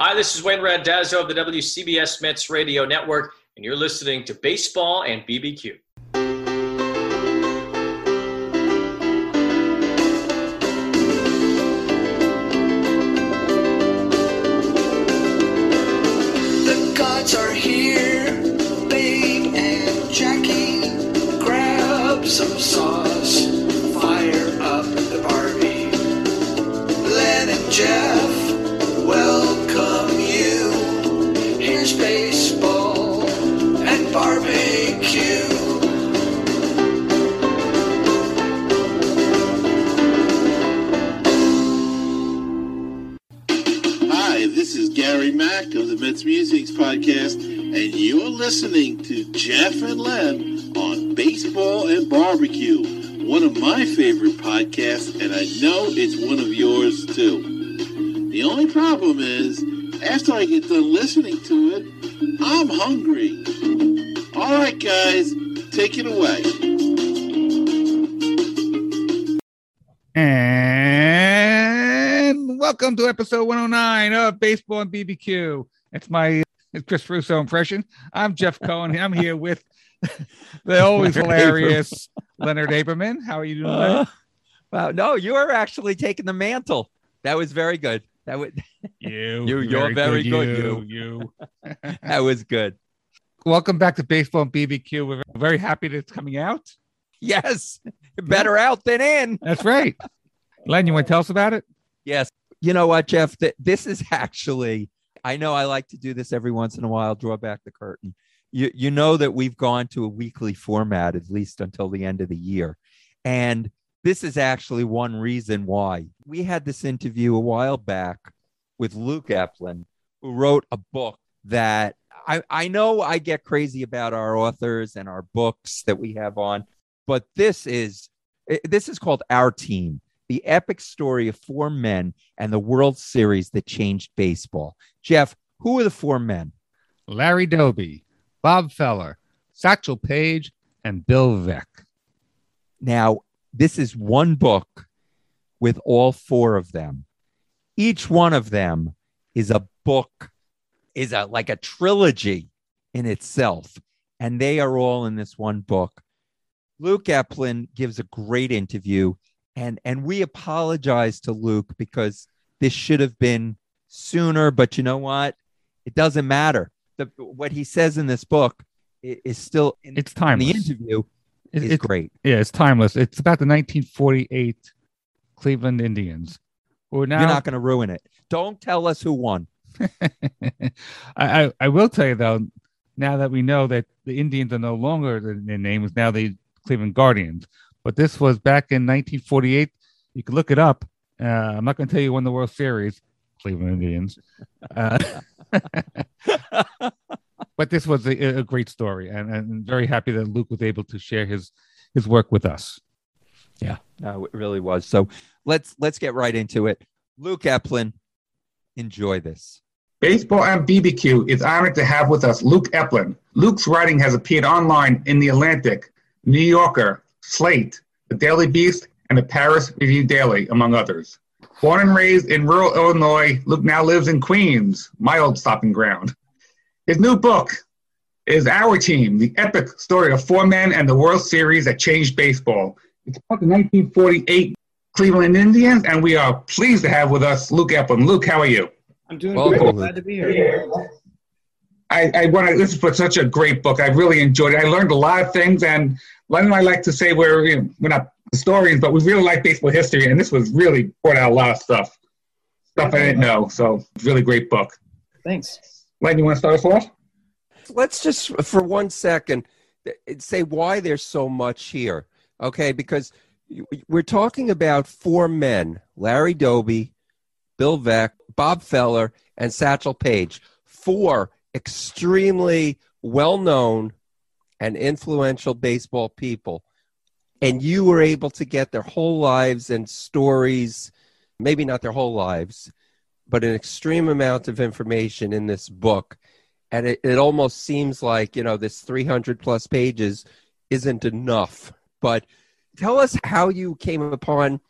Hi, this is Wayne Randazzo of the WCBS Mets Radio Network, and you're listening to Baseball and BBQ. Mack of the Mets Musics Podcast, and you're listening to Jeff and Len on Baseball and Barbecue, one of my favorite podcasts, and I know it's one of yours too. The only problem is, after I get done listening to it, I'm hungry. All right, guys, take it away. And welcome to episode 109 of Baseball and BBQ. It's my it's Chris Russo impression. I'm Jeff Cohen. I'm here with the always hilarious Leonard Aberman. How are you doing? Uh, wow, no, you are actually taking the mantle. That was very good. That was you, you- you're very good, You, you. that was good. welcome back to Baseball and BBQ. We're very happy that it's coming out. Yes, better out than in. That's right. Len, you want to tell us about it? Yes. You know what, Jeff? Th- this is actually. I know I like to do this every once in a while. Draw back the curtain. You you know that we've gone to a weekly format at least until the end of the year, and this is actually one reason why we had this interview a while back with Luke Epplin, who wrote a book that I, I know I get crazy about our authors and our books that we have on, but this is eh, this is called Our Team, the epic story of four men and the World Series that changed baseball. Jeff, who are the four men? Larry Doby, Bob Feller, Satchel Paige, and Bill Veeck. Now, this is one book with all four of them. Each one of them is a book, is a like a trilogy in itself, and they are all in this one book. Luke Epplin gives a great interview, and and we apologize to Luke because this should have been sooner, but you know what? It doesn't matter. The, what he says in this book i- is still in, It's in timeless. the interview It- is it's- great. Yeah, it's timeless. It's about the 1948 Cleveland Indians. Are now, You're not going to ruin it. Don't tell us who won. I, I I will tell you though, now that we know that the Indians are no longer the, their name is now the Cleveland Guardians, but this was back in 1948. You can look it up. Uh, I'm not going to tell you when the World Series, Cleveland Indians. Uh, but this was a, a great story, and and very happy that Luke was able to share his his work with us. Yeah, no, it really was. So let's let's get right into it. Luke Epplin, enjoy this. Baseball and BBQ is honored to have with us Luke Epplin. Luke's writing has appeared online in The Atlantic, New Yorker, Slate, The Daily Beast, and the Paris Review Daily, among others. Born and raised in rural Illinois, Luke now lives in Queens, my old stopping ground. His new book is Our Team, the epic story of four men and the World Series that changed baseball. It's about the 1948 Cleveland Indians, and we are pleased to have with us Luke Epplin. Luke, how are you? I'm doing Welcome, great. Glad to be here. I, I want to. This is for such a great book. I really enjoyed it. I learned a lot of things, and Len and I like to say we're you know, we're not historians, but we really like baseball history, and this was really brought out a lot of stuff, stuff I didn't know. So, really great book. Thanks. Len, you want to start us off? Let's just for one second say why there's so much here. Okay, because we're talking about four men: Larry Doby, Bill Veeck, Bob Feller, and Satchel Paige. Four extremely well-known and influential baseball people. And you were able to get their whole lives and stories, maybe not their whole lives, but an extreme amount of information in this book. And it, it almost seems like, you know, this 300 plus pages isn't enough. But tell us how you came upon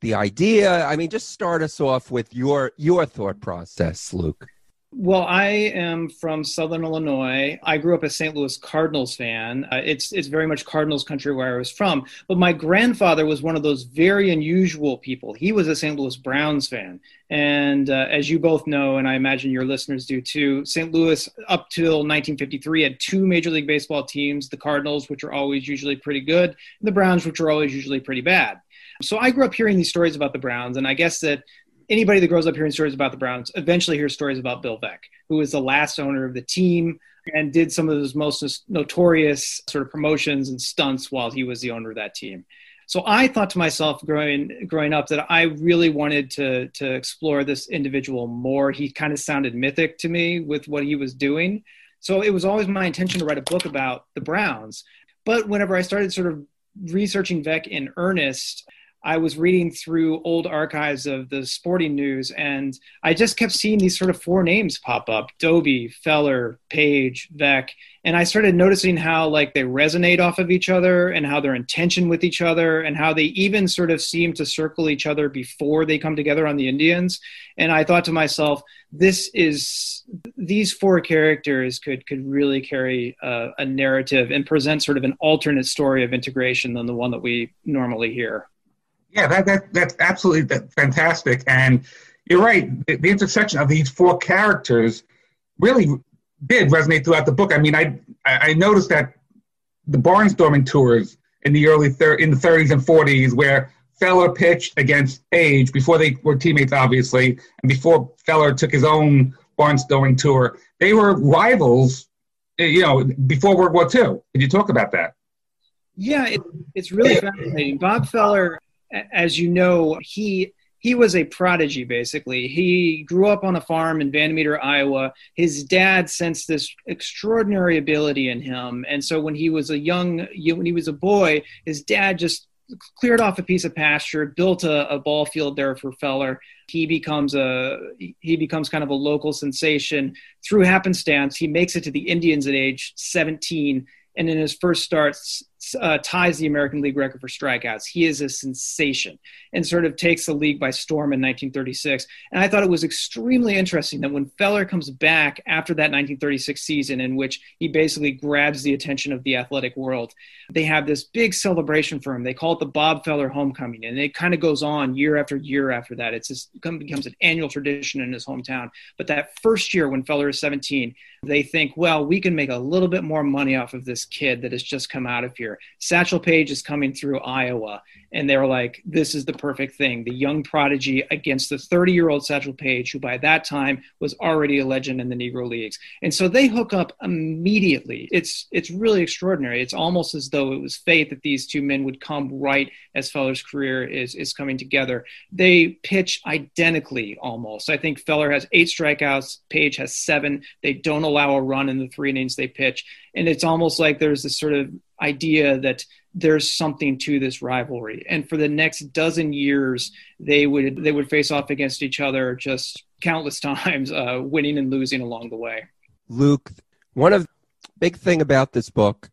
the idea? I mean, just start us off with your your thought process, Luke. Well, I am from Southern Illinois. I grew up a St. Louis Cardinals fan. Uh, it's it's very much Cardinals country where I was from. But my grandfather was one of those very unusual people. He was a St. Louis Browns fan, and uh, as you both know, and I imagine your listeners do too, St. Louis up till 1953 had two Major League Baseball teams: the Cardinals, which are always usually pretty good, and the Browns, which are always usually pretty bad. So I grew up hearing these stories about the Browns, and I guess that anybody that grows up hearing stories about the Browns eventually hears stories about Bill Veeck, who was the last owner of the team and did some of his most notorious sort of promotions and stunts while he was the owner of that team. So I thought to myself growing growing up that I really wanted to to explore this individual more. He kind of sounded mythic to me with what he was doing. So it was always my intention to write a book about the Browns. But whenever I started sort of researching Veeck in earnest, I was reading through old archives of the sporting news, and I just kept seeing these sort of four names pop up: Doby, Feller, Paige, Veeck, and I started noticing how like they resonate off of each other, and how they're in tension with each other, and how they even sort of seem to circle each other before they come together on the Indians. And I thought to myself, this is these four characters could could really carry a, a narrative and present sort of an alternate story of integration than the one that we normally hear. Yeah, that, that that's absolutely fantastic. And you're right. The, the, intersection of these four characters really did resonate throughout the book. I mean, I I noticed that the barnstorming tours in the early thir- in the 30s and 40s, where Feller pitched against Paige before they were teammates, obviously, and before Feller took his own barnstorming tour, they were rivals. Eh, you know, before World War II. Could you talk about that? Yeah, it, it's really fascinating. Bob Feller as you know, he he was a prodigy basically. He grew up on a farm in Van iowa. His dad sensed this extraordinary ability in him. And so when he was a young when he was a boy his dad just cleared off a piece of pasture built a, a ball field there for Feller. He becomes a he becomes kind of a local sensation through happenstance. He makes it to the indians at age 17 and in his first starts uh, ties the American League record for strikeouts. He is a sensation and sort of takes the league by storm in 1936. And I thought it was extremely interesting that when Feller comes back after that 1936 season, in which he basically grabs the attention of the athletic world, they have this big celebration for him. They call it the Bob Feller Homecoming, and it kind of goes on year after year after that. It's just, it becomes an annual tradition in his hometown. But that first year when Feller is 17, they think, well, we can make a little bit more money off of this kid that has just come out of here. Satchel Paige is coming through Iowa, and they're like, this is the perfect thing. The young prodigy against the 30 year old Satchel Paige, who by that time was already a legend in the Negro Leagues. And so they hook up immediately. It's, it's really extraordinary. It's almost as though it was fate that these two men would come right as Feller's career is, is coming together. They pitch identically almost. I think Feller has eight strikeouts, Paige has seven. They don't allow a run in the three innings they pitch. And it's almost like there's this sort of idea that there's something to this rivalry. And for the next dozen years, they would they would face off against each other just countless times, uh, winning and losing along the way. Luke, one of big thing about this book,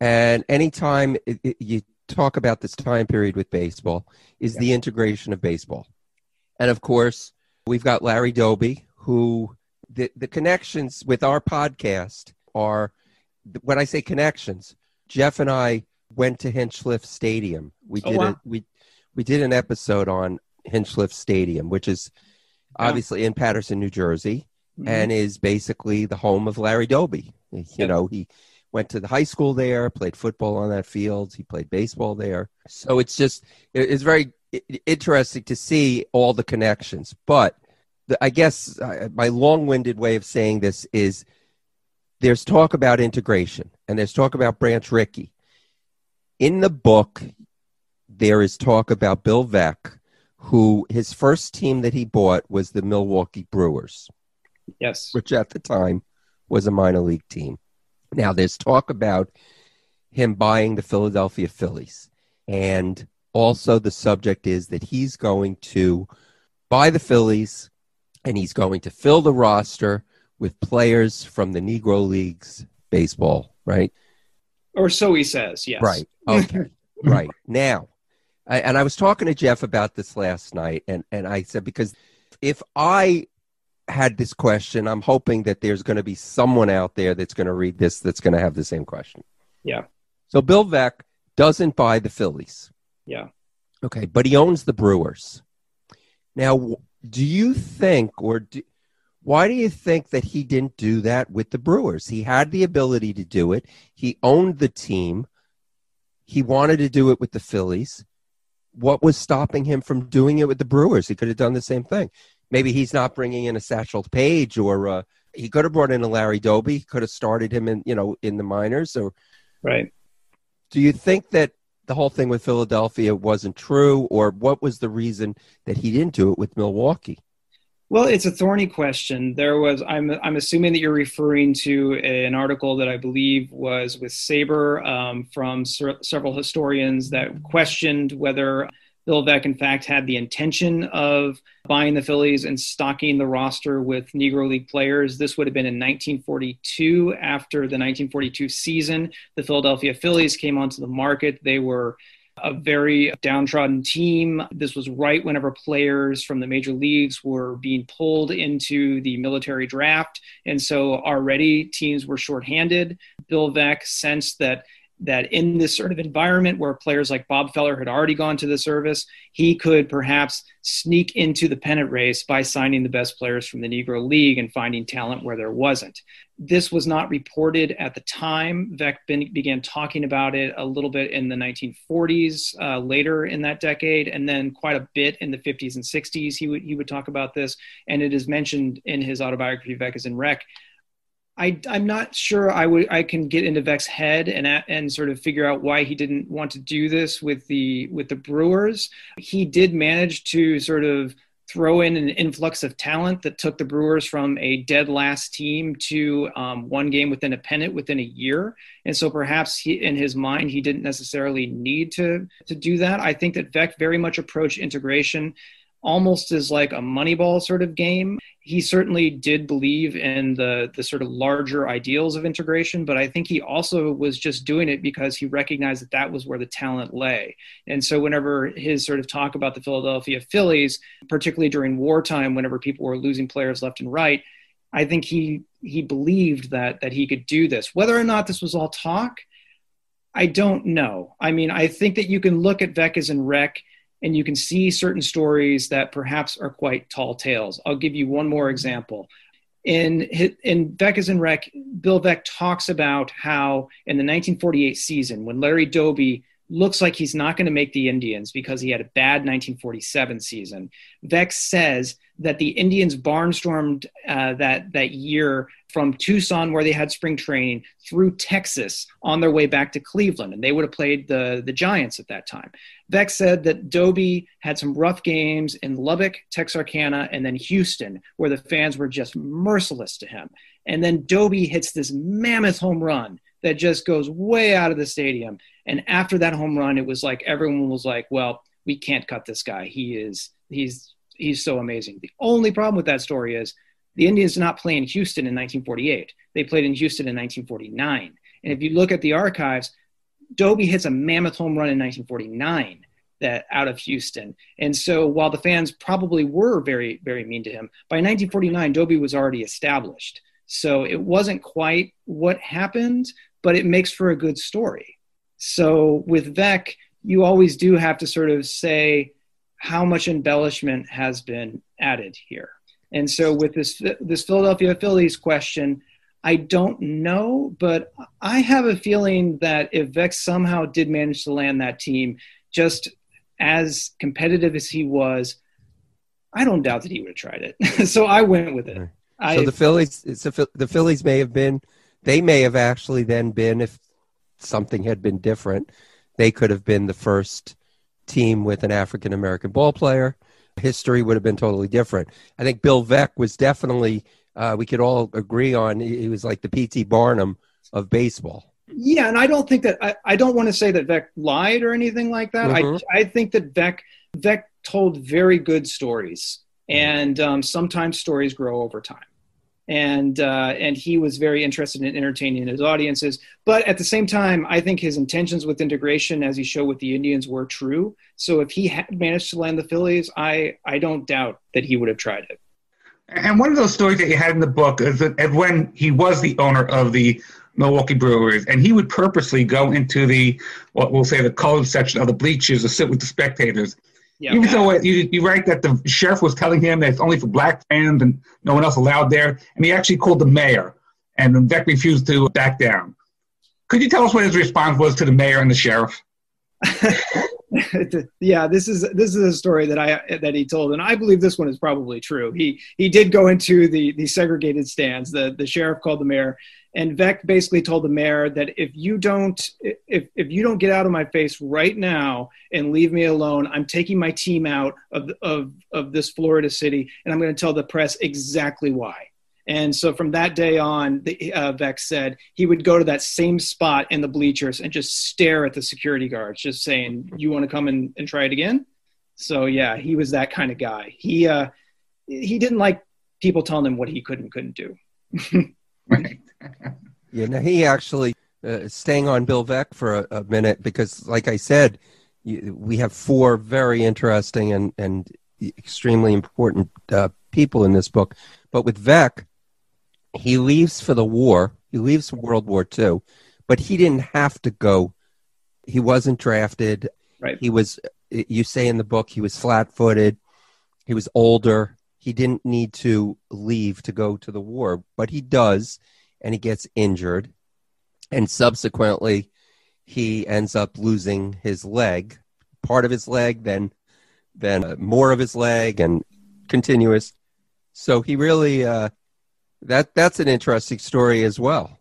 and anytime it, it, you talk about this time period with baseball, is yeah. the integration of baseball. And of course, we've got Larry Doby, who the, the connections with our podcast are when I say connections, Jeff and I went to Hinchliffe Stadium. We oh, did wow. a, we we did an episode on Hinchliffe Stadium, which is yeah. obviously in Paterson, New Jersey, mm-hmm. and is basically the home of Larry Doby. You yep. know, he went to the high school there, played football on that field, he played baseball there. So it's just it's very interesting to see all the connections. But the, I guess uh, my long-winded way of saying this is there's talk about integration and there's talk about Branch Rickey. In the book, there is talk about Bill Veeck, who his first team that he bought was the Milwaukee Brewers. Yes. Which at the time was a minor league team. Now, there's talk about him buying the Philadelphia Phillies. And also, the subject is that he's going to buy the Phillies and he's going to fill the roster with players from the Negro Leagues baseball, right? Or so he says, yes. Right. Okay. right. Now, I, and I was talking to Jeff about this last night, and and I said because if I had this question, I'm hoping that there's going to be someone out there that's going to read this that's going to have the same question. Yeah. So Bill Veeck doesn't buy the Phillies. Yeah. Okay, but he owns the Brewers. Now, do you think, or do, why do you think that he didn't do that with the Brewers? He had the ability to do it. He owned the team. He wanted to do it with the Phillies. What was stopping him from doing it with the Brewers? He could have done the same thing. Maybe he's not bringing in a Satchel Paige, or uh, he could have brought in a Larry Doby. He could have started him in, you know, in the minors. Or Right. do you think that the whole thing with Philadelphia wasn't true, or what was the reason that he didn't do it with Milwaukee? Well, it's a thorny question. There was, I'm, I'm assuming that you're referring to an article that I believe was with SABR um, from ser- several historians that questioned whether Bill Veeck, in fact, had the intention of buying the Phillies and stocking the roster with Negro League players. This would have been in 1942. After the 1942 season, the Philadelphia Phillies came onto the market. They were a very downtrodden team. This was right whenever players from the major leagues were being pulled into the military draft. And so already teams were shorthanded. Bill Veeck sensed that that in this sort of environment where players like Bob Feller had already gone to the service, he could perhaps sneak into the pennant race by signing the best players from the Negro League and finding talent where there wasn't. This was not reported at the time. Veeck began talking about it a little bit in the 1940s, uh, later in that decade, and then quite a bit in the 50s and 60s. He would he would talk about this, and it is mentioned in his autobiography, Veeck is in Wreck. I, I'm not sure I would I can get into Veeck's head and and sort of figure out why he didn't want to do this with the with the Brewers. He did manage to sort of throw in an influx of talent that took the Brewers from a dead last team to um, one game within a pennant within a year. And so perhaps he, in his mind, he didn't necessarily need to to do that. I think that Veeck very much approached integration almost as like a moneyball sort of game. He certainly did believe in the the sort of larger ideals of integration, but I think he also was just doing it because he recognized that that was where the talent lay. And so whenever his sort of talk about the Philadelphia Phillies, particularly during wartime whenever people were losing players left and right, I think he he believed that that he could do this. Whether or not this was all talk, I don't know. I mean, I think that you can look at Veeck as in Wreck and you can see certain stories that perhaps are quite tall tales. I'll give you one more example. In in Veeck is in Wreck, Bill Veeck talks about how in the 1948 season, when Larry Doby looks like he's not going to make the Indians because he had a bad 1947 season, Veeck says that the Indians barnstormed uh, that that year from Tucson, where they had spring training, through Texas on their way back to Cleveland, and they would have played the the Giants at that time. Veeck said that Doby had some rough games in Lubbock, Texarkana, and then Houston, where the fans were just merciless to him. And then Doby hits this mammoth home run that just goes way out of the stadium. And after that home run, it was like everyone was like, "Well, we can't cut this guy. He is he's he's so amazing." The only problem with that story is the Indians did not play in Houston in 1948. They played in Houston in 1949. And if you look at the archives, Doby hits a mammoth home run in 1949 that out of Houston. And so while the fans probably were very, very mean to him, by 1949, Doby was already established. So it wasn't quite what happened, but it makes for a good story. So with Veeck, you always do have to sort of say how much embellishment has been added here. And so with this this Philadelphia Phillies question, I don't know, but I have a feeling that if Vex somehow did manage to land that team, just as competitive as he was, I don't doubt that he would have tried it. so I went with it. I, So the Phillies, the, the Phillies may have been, they may have actually then been, if something had been different, they could have been the first team with an African American ball player. History would have been totally different. I think Bill Veeck was definitely, uh, we could all agree on, he was like the P.T. Barnum of baseball. yeah, and I don't think that I, I don't want to say that Veeck lied or anything like that. Mhm. I I think that Veeck Veeck told very good stories, and um, sometimes stories grow over time. And uh, and he was very interested in entertaining his audiences. But at the same time, I think his intentions with integration, as he showed with the Indians, were true. So if he had managed to land the Phillies, I I don't doubt that he would have tried it. And one of those stories that you had in the book is that when he was the owner of the Milwaukee Brewers, and he would purposely go into the what we'll say the colored section of the bleachers to sit with the spectators. Yeah. Even though uh, you, you write that the sheriff was telling him that it's only for black fans and no one else allowed there, and he actually called the mayor, and Veeck refused to back down. Could you tell us what his response was to the mayor and the sheriff? yeah, this is this is a story that I that he told, and I believe this one is probably true. He he did go into the the segregated stands. The the sheriff called the mayor, and Veeck basically told the mayor that if you don't if if you don't get out of my face right now and leave me alone, I'm taking my team out of of of this Florida city, and I'm going to tell the press exactly why. And so from that day on, the, uh, Veeck said he would go to that same spot in the bleachers and just stare at the security guards, just saying, "You want to come and, and try it again?" So yeah, he was that kind of guy. He uh, he didn't like people telling him what he could and couldn't do. Right. Yeah, now he actually uh, staying on Bill Veeck for a, a minute because, like I said, you, we have four very interesting and and extremely important uh, people in this book. But with Veeck, he leaves for the war. He leaves for World War II, but he didn't have to go. He wasn't drafted. Right. He was. You say in the book he was flat-footed. He was older. He didn't need to leave to go to the war, but he does, and he gets injured, and subsequently he ends up losing his leg, part of his leg, then then uh, more of his leg, and continuous. So he really uh, that that's an interesting story as well.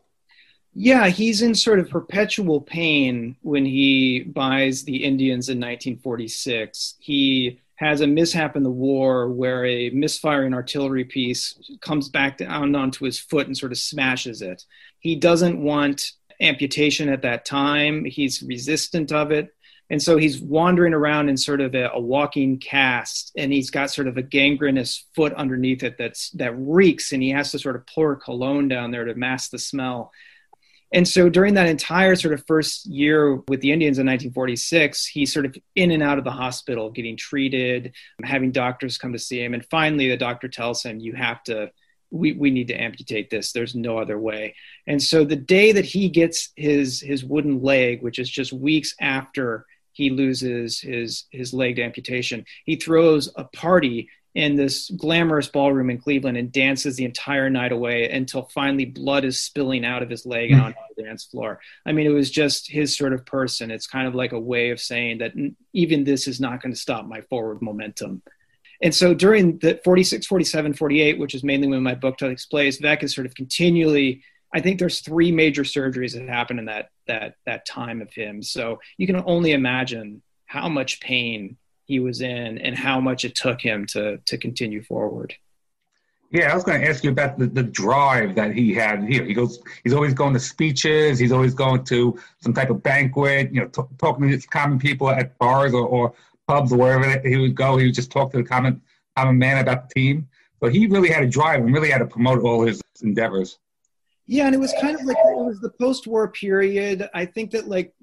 Yeah, he's in sort of perpetual pain when he buys the Indians in 1946. He has a mishap in the war where a misfiring artillery piece comes back down onto his foot and sort of smashes it. He doesn't want amputation at that time. He's resistant of it. And so he's wandering around in sort of a, a, walking cast, and he's got sort of a gangrenous foot underneath it that's that reeks, and he has to sort of pour cologne down there to mask the smell. And so during that entire sort of first year with the Indians in 1946, he's sort of in and out of the hospital, getting treated, having doctors come to see him, and finally the doctor tells him, "You have to." We, we need to amputate this. There's no other way. And so the day that he gets his his wooden leg, which is just weeks after he loses his his leg amputation. He throws a party in this glamorous ballroom in Cleveland and dances the entire night away until finally blood is spilling out of his leg and hmm. onto the dance floor. I mean, it was just his sort of person. It's kind of like a way of saying that even this is not going to stop my forward momentum. And so during the 46, 47, 48, which is mainly when my book takes place, Veeck is sort of continually I think there's three major surgeries that happened in that that that time of him. So you can only imagine how much pain he was in and how much it took him to to continue forward. Yeah, I was going to ask you about the, the drive that he had here. He goes, he's always going to speeches. He's always going to some type of banquet. You know, t- talking to common people at bars or, or pubs or wherever he would go. He would just talk to the common common man about the team. So he really had to drive and really had to promote all his endeavors. Yeah, and it was kind of like it was the post-war period. I think that like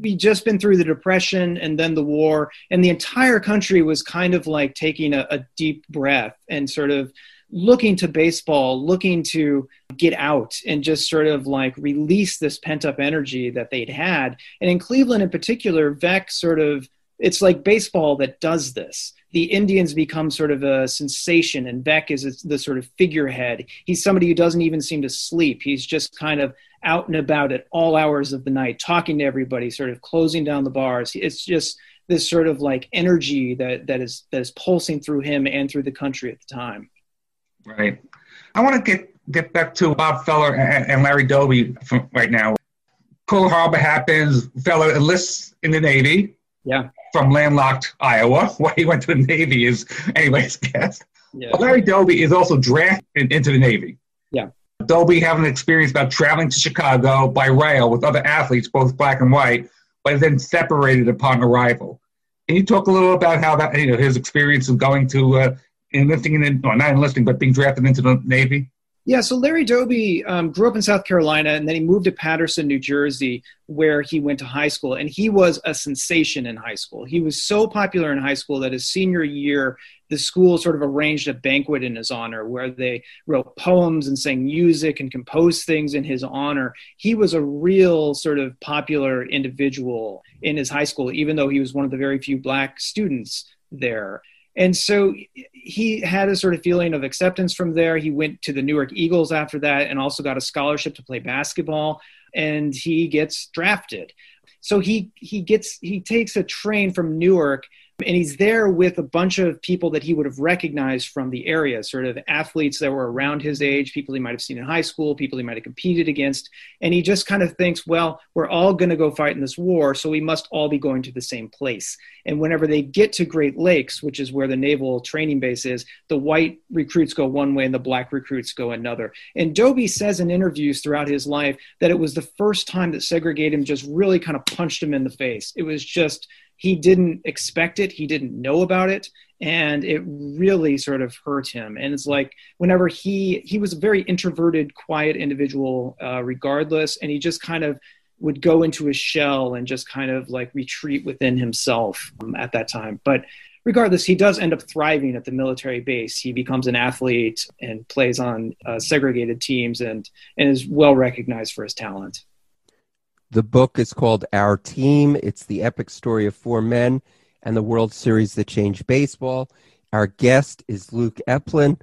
we just been through the depression and then the war, and the entire country was kind of like taking a, a deep breath and sort of looking to baseball, looking to get out and just sort of like release this pent-up energy that they'd had. And in Cleveland, in particular, Veeck sort of it's like baseball that does this the Indians become sort of a sensation, and Veeck is the sort of figurehead. He's somebody who doesn't even seem to sleep. He's just kind of out and about at all hours of the night, talking to everybody, sort of closing down the bars. It's just this sort of like energy that that is that is pulsing through him and through the country at the time. Right. I want to get get back to Bob Feller and, and Larry Doby right now. Pearl Harbor happens. Feller enlists in the Navy. Yeah from landlocked Iowa. Why he went to the Navy is anybody's guess. Yeah. But Larry Doby is also drafted into the Navy. Yeah. Doby having an experience about traveling to Chicago by rail with other athletes, both black and white, but then separated upon arrival. Can you talk a little about how that, you know, his experience of going to uh, enlisting in, or not enlisting, but being drafted into the Navy? Yeah, so Larry Doby um, grew up in South Carolina and then he moved to Paterson, New Jersey, where he went to high school. And he was a sensation in high school. He was so popular in high school that his senior year, the school sort of arranged a banquet in his honor where they wrote poems and sang music and composed things in his honor. He was a real sort of popular individual in his high school, even though he was one of the very few black students there. And so he had a sort of feeling of acceptance from there. He went to the Newark Eagles after that and also got a scholarship to play basketball and he gets drafted. So he he gets he takes a train from Newark and he's there with a bunch of people that he would have recognized from the area, sort of athletes that were around his age, people he might have seen in high school, people he might have competed against. And he just kind of thinks, well, we're all going to go fight in this war, so we must all be going to the same place. And whenever they get to Great Lakes, which is where the naval training base is, the white recruits go one way and the black recruits go another. And Doby says in interviews throughout his life that it was the first time that segregatism just really kind of punched him in the face. It was just he didn't expect it. He didn't know about it. And it really sort of hurt him. And it's like whenever he he was a very introverted quiet individual uh, regardless. And he just kind of would go into his shell and just kind of like retreat within himself um, at that time. But regardless he does end up thriving at the military base. He becomes an athlete and plays on uh, segregated teams and and is well recognized for his talent The book is called Our Team. It's the epic story of four men and the World Series that changed baseball. Our guest is Luke Eplin.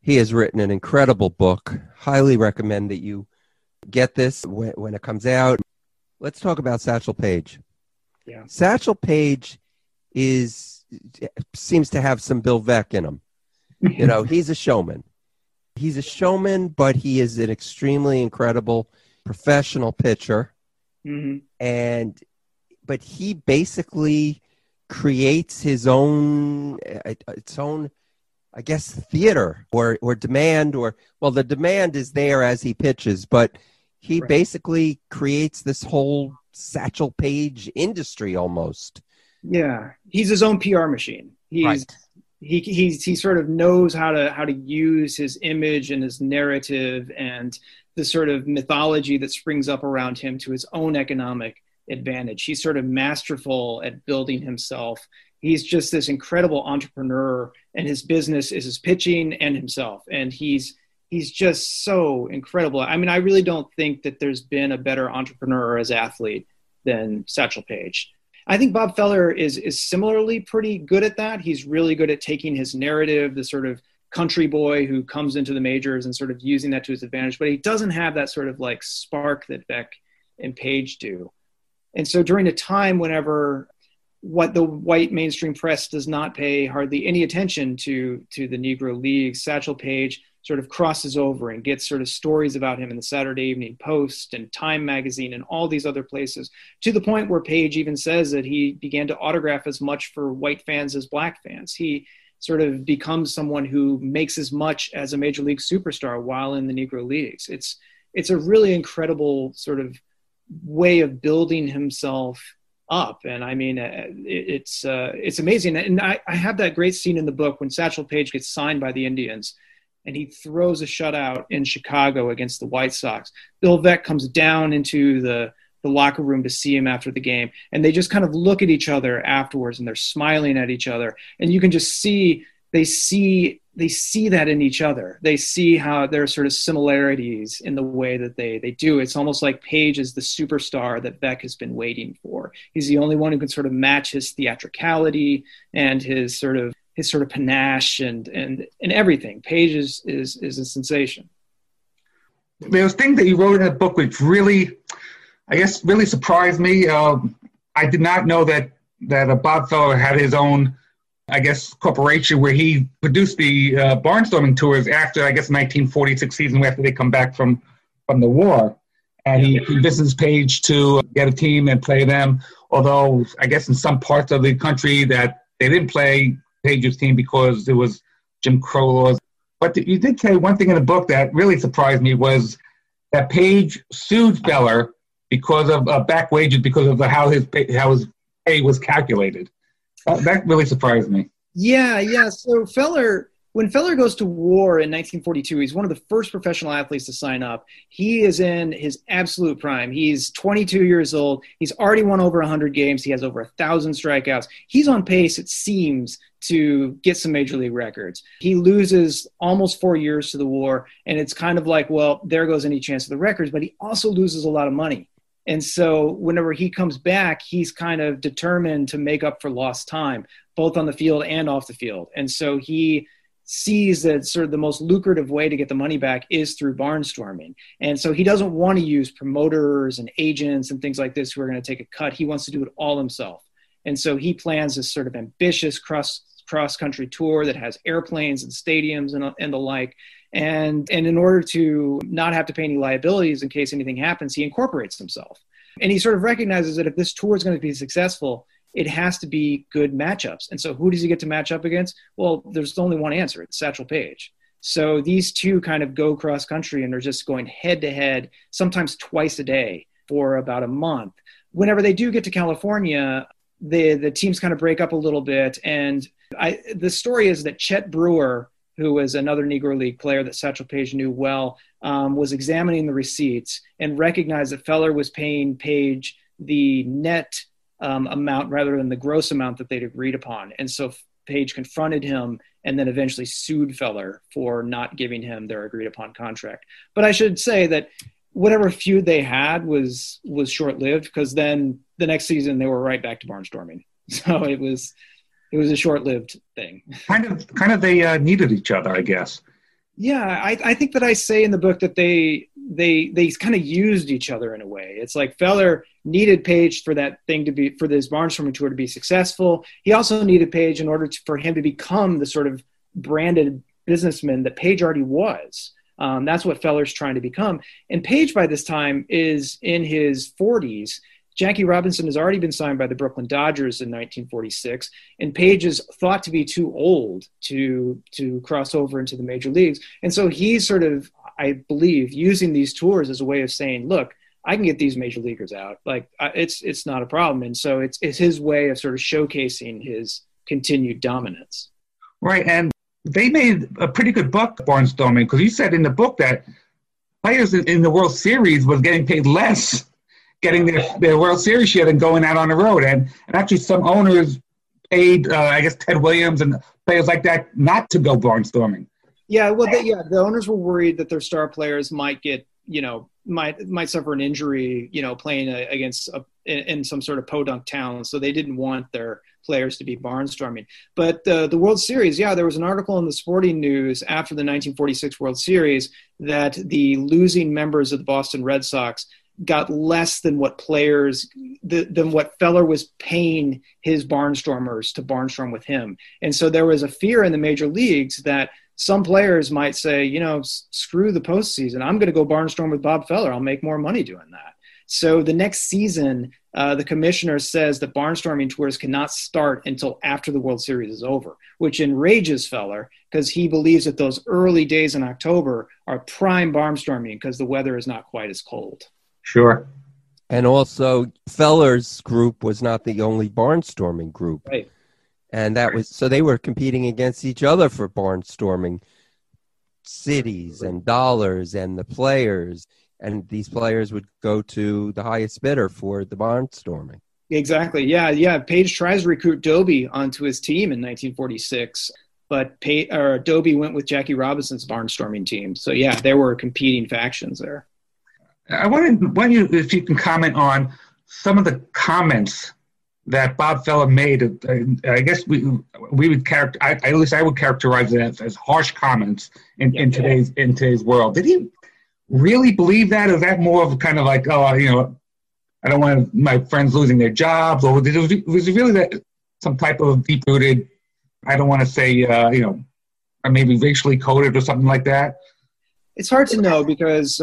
He has written an incredible book. Highly recommend that you get this when, when it comes out. Let's talk about Satchel Paige. Yeah. Satchel Paige is seems to have some Bill Veeck in him. You know, he's a showman. He's a showman, but he is an extremely incredible professional pitcher hmm and but he basically creates his own uh, its own i guess theater or or demand or well the demand is there as he pitches but he Right. basically creates this whole Satchel Paige industry almost Yeah, he's his own PR machine. He's he he's he sort of knows how to how to use his image and his narrative and the sort of mythology that springs up around him to his own economic advantage. He's sort of masterful at building himself. He's just this incredible entrepreneur, and his business is his pitching and himself. And he's he's just so incredible. I mean, I really don't think that there's been a better entrepreneur as athlete than Satchel Paige. I think Bob Feller is is similarly pretty good at that. He's really good at taking his narrative, the sort of country boy who comes into the majors and sort of using that to his advantage, but he doesn't have that sort of like spark that Veeck and Paige do. And so during a time whenever what the white mainstream press does not pay hardly any attention to to the Negro Leagues, Satchel Paige sort of crosses over and gets sort of stories about him in the Saturday Evening Post and Time magazine and all these other places to the point where Paige even says that he began to autograph as much for white fans as black fans. He sort of becomes someone who makes as much as a major league superstar while in the Negro Leagues. It's it's a really incredible sort of way of building himself up, and I mean uh, it, it's uh, it's amazing. And I, I have that great scene in the book when Satchel Paige gets signed by the Indians. And he throws a shutout in Chicago against the White Sox. Bill Veeck comes down into the the locker room to see him after the game. And they just kind of look at each other afterwards and they're smiling at each other. And you can just see they see they see that in each other. They see how there are sort of similarities in the way that they they do. It's almost like Paige is the superstar that Veeck has been waiting for. He's the only one who can sort of match his theatricality and his sort of his sort of panache and and and everything. Paige is is, is a sensation. There was things that you wrote in a book which really, I guess, really surprised me. Um, I did not know that that uh, Bob Feller had his own, I guess, corporation where he produced the uh, barnstorming tours after, I guess, 1946 season after they come back from from the war, and he, he visits Paige to get a team and play them. Although I guess in some parts of the country that they didn't play Paige's team because it was Jim Crow laws. But you did say one thing in the book that really surprised me was that Paige sued Feller because of uh, back wages because of the, how his pay, how his pay was calculated. Uh, that really surprised me. Yeah, yeah. So Feller when Feller goes to war in 1942, he's one of the first professional athletes to sign up. He is in his absolute prime. He's 22 years old. He's already won over 100 games. He has over a thousand strikeouts. He's on pace, it seems, to get some major league records. He loses almost four years to the war, and it's kind of like, well, there goes any chance of the records. But he also loses a lot of money. And so whenever he comes back, he's kind of determined to make up for lost time, both on the field and off the field. And so he sees that sort of the most lucrative way to get the money back is through barnstorming. And so he doesn't want to use promoters and agents and things like this who are going to take a cut. He wants to do it all himself. And so he plans this sort of ambitious cross cross country tour that has airplanes and stadiums and, and the like. And, and in order to not have to pay any liabilities in case anything happens, he incorporates himself. And he sort of recognizes that if this tour is going to be successful, it has to be good matchups. And so who does he get to match up against? Well, there's only one answer. It's Satchel Paige. So these two kind of go cross country and they're just going head to head, sometimes twice a day for about a month. Whenever they do get to California, the the teams kind of break up a little bit. And I, the story is that Chet Brewer, who was another Negro League player that Satchel Paige knew well, um, was examining the receipts and recognized that Feller was paying Paige the net um, amount rather than the gross amount that they'd agreed upon. And so Paige confronted him and then eventually sued Feller for not giving him their agreed upon contract. But I should say that whatever feud they had was was short lived because then the next season they were right back to barnstorming. So it was it was a short lived thing. Kind of, kind of, they uh, needed each other, I guess. Yeah, I, I think that I say in the book that they they they kind of used each other in a way. It's like Feller needed Paige for that thing to be for this barnstorming tour to be successful. He also needed Paige in order to, for him to become the sort of branded businessman that Paige already was. Um, that's what Feller's trying to become. And Paige by this time is in his 40s. Jackie Robinson has already been signed by the Brooklyn Dodgers in 1946, and Paige is thought to be too old to to cross over into the major leagues. And so he's sort of, I believe, using these tours as a way of saying, "Look, I can get these major leaguers out. Like it's it's not a problem." And so it's it's his way of sort of showcasing his continued dominance. Right, and they made a pretty good buck barnstorming because you said in the book that players in the World Series was getting paid less getting their, their World Series yet and going out on the road. And, and actually, some owners paid, uh, I guess, Ted Williams and players like that not to go barnstorming. Yeah, well, they, yeah, the owners were worried that their star players might get, you know, might might suffer an injury, you know, playing a, against a, in, in, some sort of podunk town. So they didn't want their players to be barnstorming. But uh, the World Series, yeah, there was an article in the Sporting News after the 1946 World Series that the losing members of the Boston Red Sox got less than what players than what Feller was paying his barnstormers to barnstorm with him. And so there was a fear in the major leagues that some players might say, you know, screw the postseason. I'm going to go barnstorm with Bob Feller. I'll make more money doing that. So the next season, uh, the commissioner says that barnstorming tours cannot start until after the World Series is over, which enrages Feller because he believes that those early days in October are prime barnstorming because the weather is not quite as cold. Sure. And also, Feller's group was not the only barnstorming group. Right. And that was so they were competing against each other for barnstorming cities and dollars and the players. And these players would go to the highest bidder for the barnstorming. Exactly. Yeah. Yeah. Paige tries to recruit Doby onto his team in 1946, but Pay, or Doby went with Jackie Robinson's barnstorming team. So, yeah, there were competing factions there. I wanted, want you, if you can comment on some of the comments that Bob Feller made. I guess we we would character, I, at least I would characterize it as, as harsh comments in, in today's in today's world. Did he really believe that? Or that more of kind of like, oh, you know, I don't want my friends losing their jobs, or was it, was it really that some type of deep rooted? I don't want to say, uh, you know, or maybe racially coded or something like that. It's hard to know because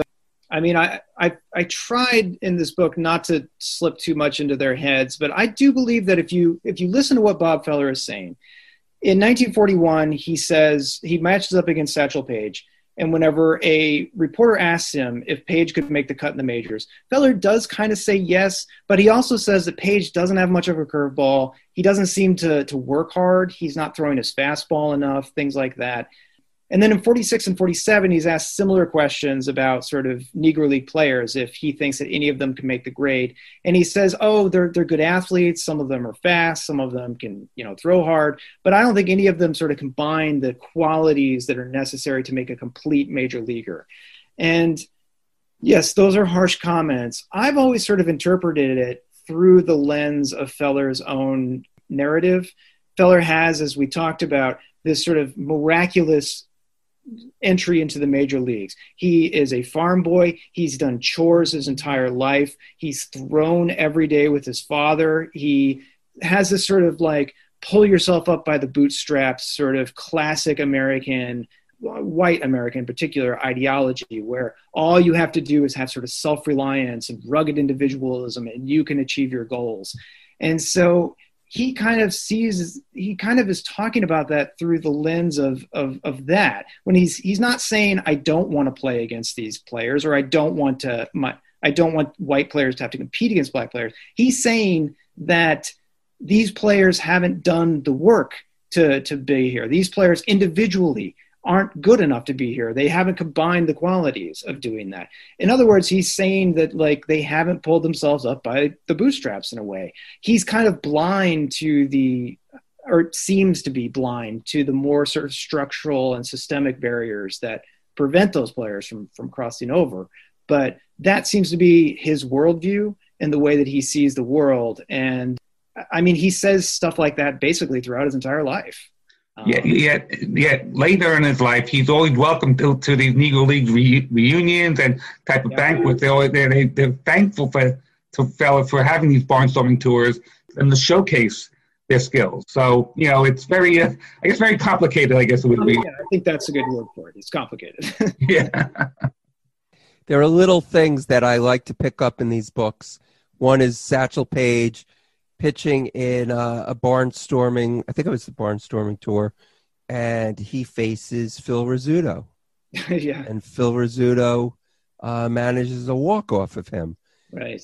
I mean, I, I, I tried in this book not to slip too much into their heads, but I do believe that if you if you listen to what Bob Feller is saying, in 1941 he says he matches up against Satchel Paige, And whenever a reporter asks him if Paige could make the cut in the majors, Feller does kind of say yes, but he also says that Paige doesn't have much of a curveball. He doesn't seem to, to work hard. He's not throwing his fastball enough, things like that. And then in 46 and 47, he's asked similar questions about sort of Negro League players, if he thinks that any of them can make the grade. And he says, oh, they're, they're good athletes. Some of them are fast. Some of them can, you know, throw hard. But I don't think any of them sort of combine the qualities that are necessary to make a complete major leaguer. And yes, those are harsh comments. I've always sort of interpreted it through the lens of Feller's own narrative. Feller has, as we talked about, this sort of miraculous entry into the major leagues. He is a farm boy. He's done chores his entire life. He's thrown every day with his father. He has this sort of like pull yourself up by the bootstraps, sort of classic American, white American in particular ideology, where all you have to do is have sort of self reliance and rugged individualism, and you can achieve your goals. And so he kind of sees he kind of is talking about that through the lens of of of that when he's he's not saying I don't want to play against these players or I don't want to my I don't want white players to have to compete against black players. He's saying that these players haven't done the work to to be here. These players individually aren't good enough to be here. They haven't combined the qualities of doing that. In other words, he's saying that like they haven't pulled themselves up by the bootstraps in a way. He's kind of blind to the or seems to be blind to the more sort of structural and systemic barriers that prevent those players from from crossing over. But that seems to be his worldview and the way that he sees the world. And I mean, he says stuff like that basically throughout his entire life. Yeah, yeah, yeah. Later in his life, he's always welcome to, to these Negro League re- reunions and type of yeah. banquets. They always, they, they're thankful for to fellas for having these barnstorming tours and to showcase their skills. So you know, it's very, uh, I guess, very complicated. I guess it would be. Yeah, I think that's a good word for it. It's complicated. yeah. There are little things that I like to pick up in these books. One is Satchel Paige pitching in uh, a barnstorming. I think it was the barnstorming tour, and he faces Phil Rizzuto. yeah, and Phil Rizzuto uh, manages a walk off of him. Right.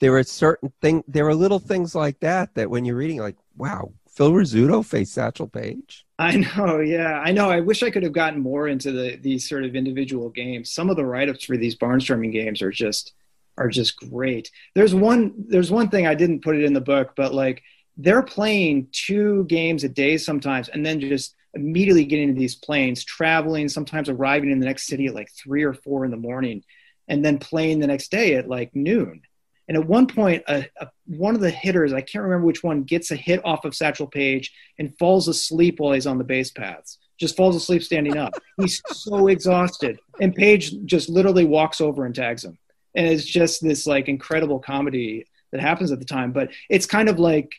There are certain thing. There are little things like that that when you're reading, like, wow, Phil Rizzuto faced Satchel Paige. I know, yeah, I know. I wish I could have gotten more into the these sort of individual games. Some of the write ups for these barnstorming games are just are just great. There's one there's one thing I didn't put it in the book, but like they're playing two games a day sometimes and then just immediately getting into these planes, traveling, sometimes arriving in the next city at like three or four in the morning, and then playing the next day at like noon. And at one point, a, a, one of the hitters, I can't remember which one, gets a hit off of Satchel Paige and falls asleep while he's on the base paths. Just falls asleep standing up. He's so exhausted. And Paige just literally walks over and tags him and it's just this like incredible comedy that happens at the time. But it's kind of like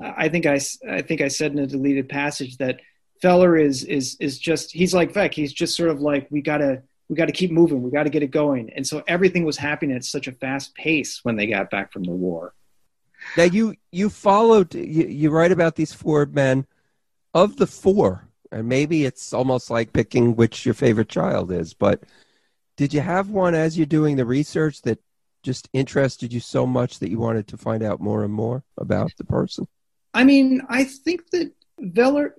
I think I I think I said in a deleted passage that Feller is is is just he's like Veeck. He's just sort of like we gotta we got to keep moving. We got to get it going. And so everything was happening at such a fast pace when they got back from the war. Now you you followed you, you write about these four men of the four, and maybe it's almost like picking which your favorite child is, but did you have one as you're doing the research that just interested you so much that you wanted to find out more and more about the person? I mean, I think that Veller,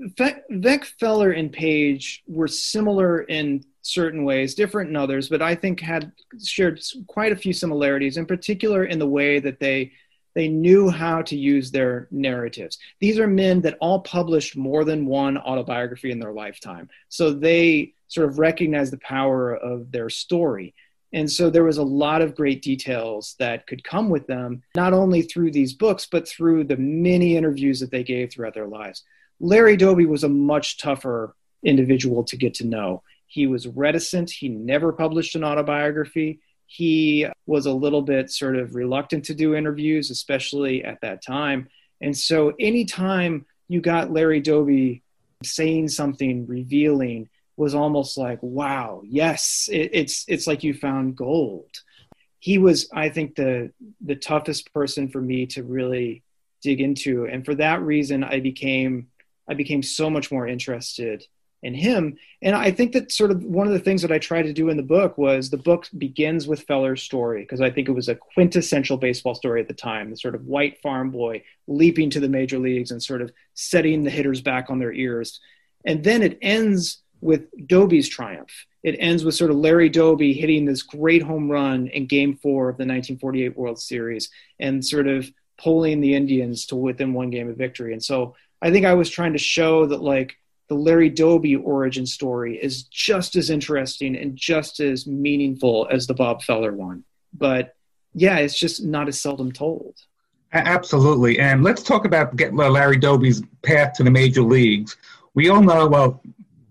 Feller, and Paige were similar in certain ways, different in others, but I think had shared quite a few similarities, in particular in the way that they they knew how to use their narratives. These are men that all published more than one autobiography in their lifetime. So they sort of recognize the power of their story. And so there was a lot of great details that could come with them, not only through these books, but through the many interviews that they gave throughout their lives. Larry Doby was a much tougher individual to get to know. He was reticent, he never published an autobiography. He was a little bit sort of reluctant to do interviews, especially at that time. And so anytime you got Larry Doby saying something revealing, was almost like, wow, yes, it, it's it's like you found gold. He was, I think, the the toughest person for me to really dig into, and for that reason, I became I became so much more interested in him. And I think that sort of one of the things that I tried to do in the book was the book begins with Feller's story because I think it was a quintessential baseball story at the time, the sort of white farm boy leaping to the major leagues and sort of setting the hitters back on their ears. And then it ends with Doby's triumph. It ends with sort of Larry Doby hitting this great home run in game four of the 1948 World Series and sort of pulling the Indians to within one game of victory. And so I think I was trying to show that like the Larry Doby origin story is just as interesting and just as meaningful as the Bob Feller one. But yeah, it's just not as seldom told. Absolutely. And let's talk about get uh, Larry Doby's path to the major leagues. We all know, well,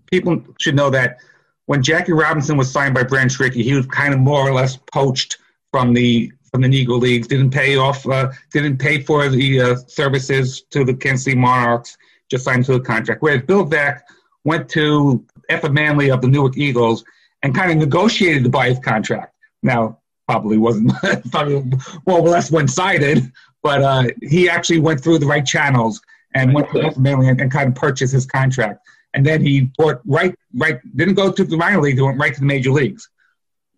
people should know that when Jackie Robinson was signed by Branch Rickey, he was kind of more or less poached from the from the Negro Leagues. Didn't pay off, uh, didn't pay for the uh, services to the Kansas City Monarchs. Just signed to a contract. Whereas Bill Veeck went to Effa Manley of the Newark Eagles and kind of negotiated to buy his contract. Now, probably wasn't probably more or less one sided, but uh, he actually went through the right channels and went to Manley and, and kind of purchased his contract and then he bought right, right, didn't go to the minor leagues, he went right to the major leagues.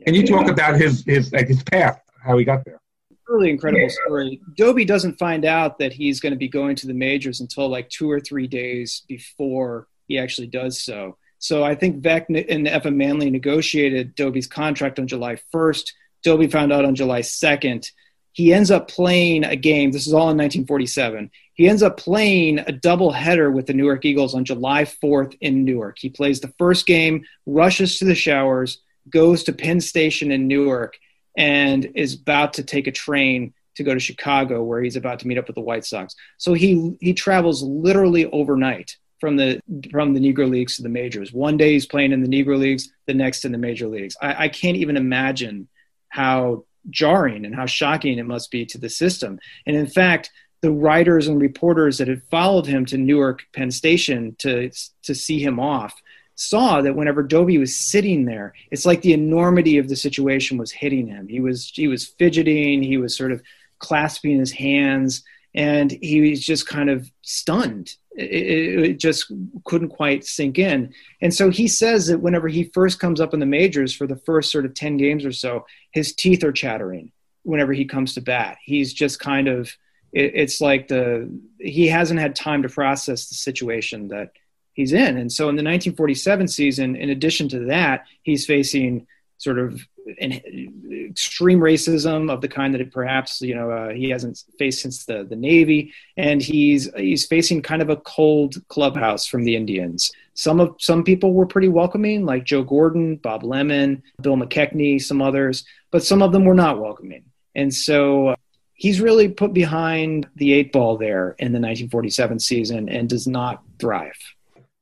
Can you talk about his his like his path, how he got there? Really incredible story. Doby doesn't find out that he's going to be going to the majors until like two or three days before he actually does so. So I think Veeck and Effa Manley negotiated Doby's contract on July 1st. Doby found out on July 2nd. He ends up playing a game. This is all in 1947. He ends up playing a double header with the Newark Eagles on July 4th in Newark. He plays the first game, rushes to the showers, goes to Penn Station in Newark, and is about to take a train to go to Chicago, where he's about to meet up with the White Sox. So he he travels literally overnight from the from the Negro Leagues to the majors. One day he's playing in the Negro Leagues, the next in the major leagues. I, I can't even imagine how jarring and how shocking it must be to the system. And in fact, the writers and reporters that had followed him to Newark Penn Station to to see him off saw that whenever Doby was sitting there, it's like the enormity of the situation was hitting him. He was he was fidgeting, he was sort of clasping his hands, and he was just kind of stunned. It, it, just couldn't quite sink in. And so he says that whenever he first comes up in the majors for the first sort of 10 games or so, his teeth are chattering whenever he comes to bat. He's just kind of it, it's like the he hasn't had time to process the situation that he's in. And so in the 1947 season, in addition to that, he's facing sort of extreme racism of the kind that perhaps you know uh, he hasn't faced since the the Navy, and he's he's facing kind of a cold clubhouse from the Indians. Some of some people were pretty welcoming, like Joe Gordon, Bob Lemon, Bill McKechnie, some others, but some of them were not welcoming. And so he's really put behind the eight ball there in the 1947 season and does not thrive.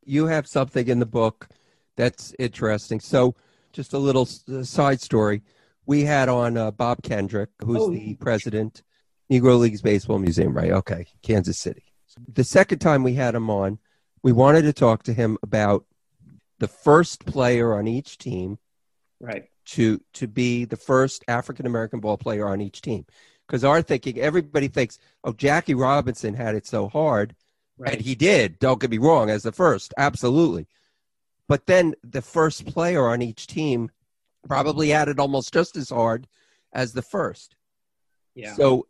You have something in the book that's interesting. So, just a little side story. We had on uh, Bob Kendrick, who's oh. the president, Negro Leagues Baseball Museum, right? Okay, Kansas City. The second time we had him on, we wanted to talk to him about the first player on each team, right? To to be the first African American ball player on each team because our thinking, everybody thinks, oh, Jackie Robinson had it so hard. Right. And he did, don't get me wrong, as the first, absolutely. But then the first player on each team probably had it almost just as hard as the first. Yeah. So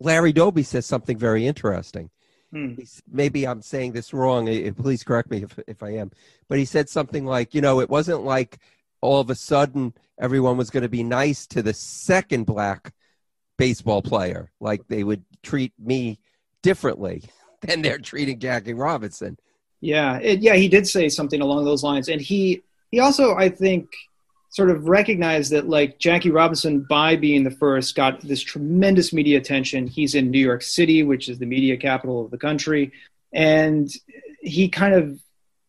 Larry Doby says something very interesting. Hmm. Maybe I'm saying this wrong. Please correct me if, if I am. But he said something like, you know, it wasn't like all of a sudden everyone was going to be nice to the second black baseball player. Like they would treat me differently than they're treating Jackie Robinson. Yeah, it, yeah, he did say something along those lines, and he he also, I think, sort of recognized that like Jackie Robinson, by being the first, got this tremendous media attention. He's in New York City, which is the media capital of the country, and he kind of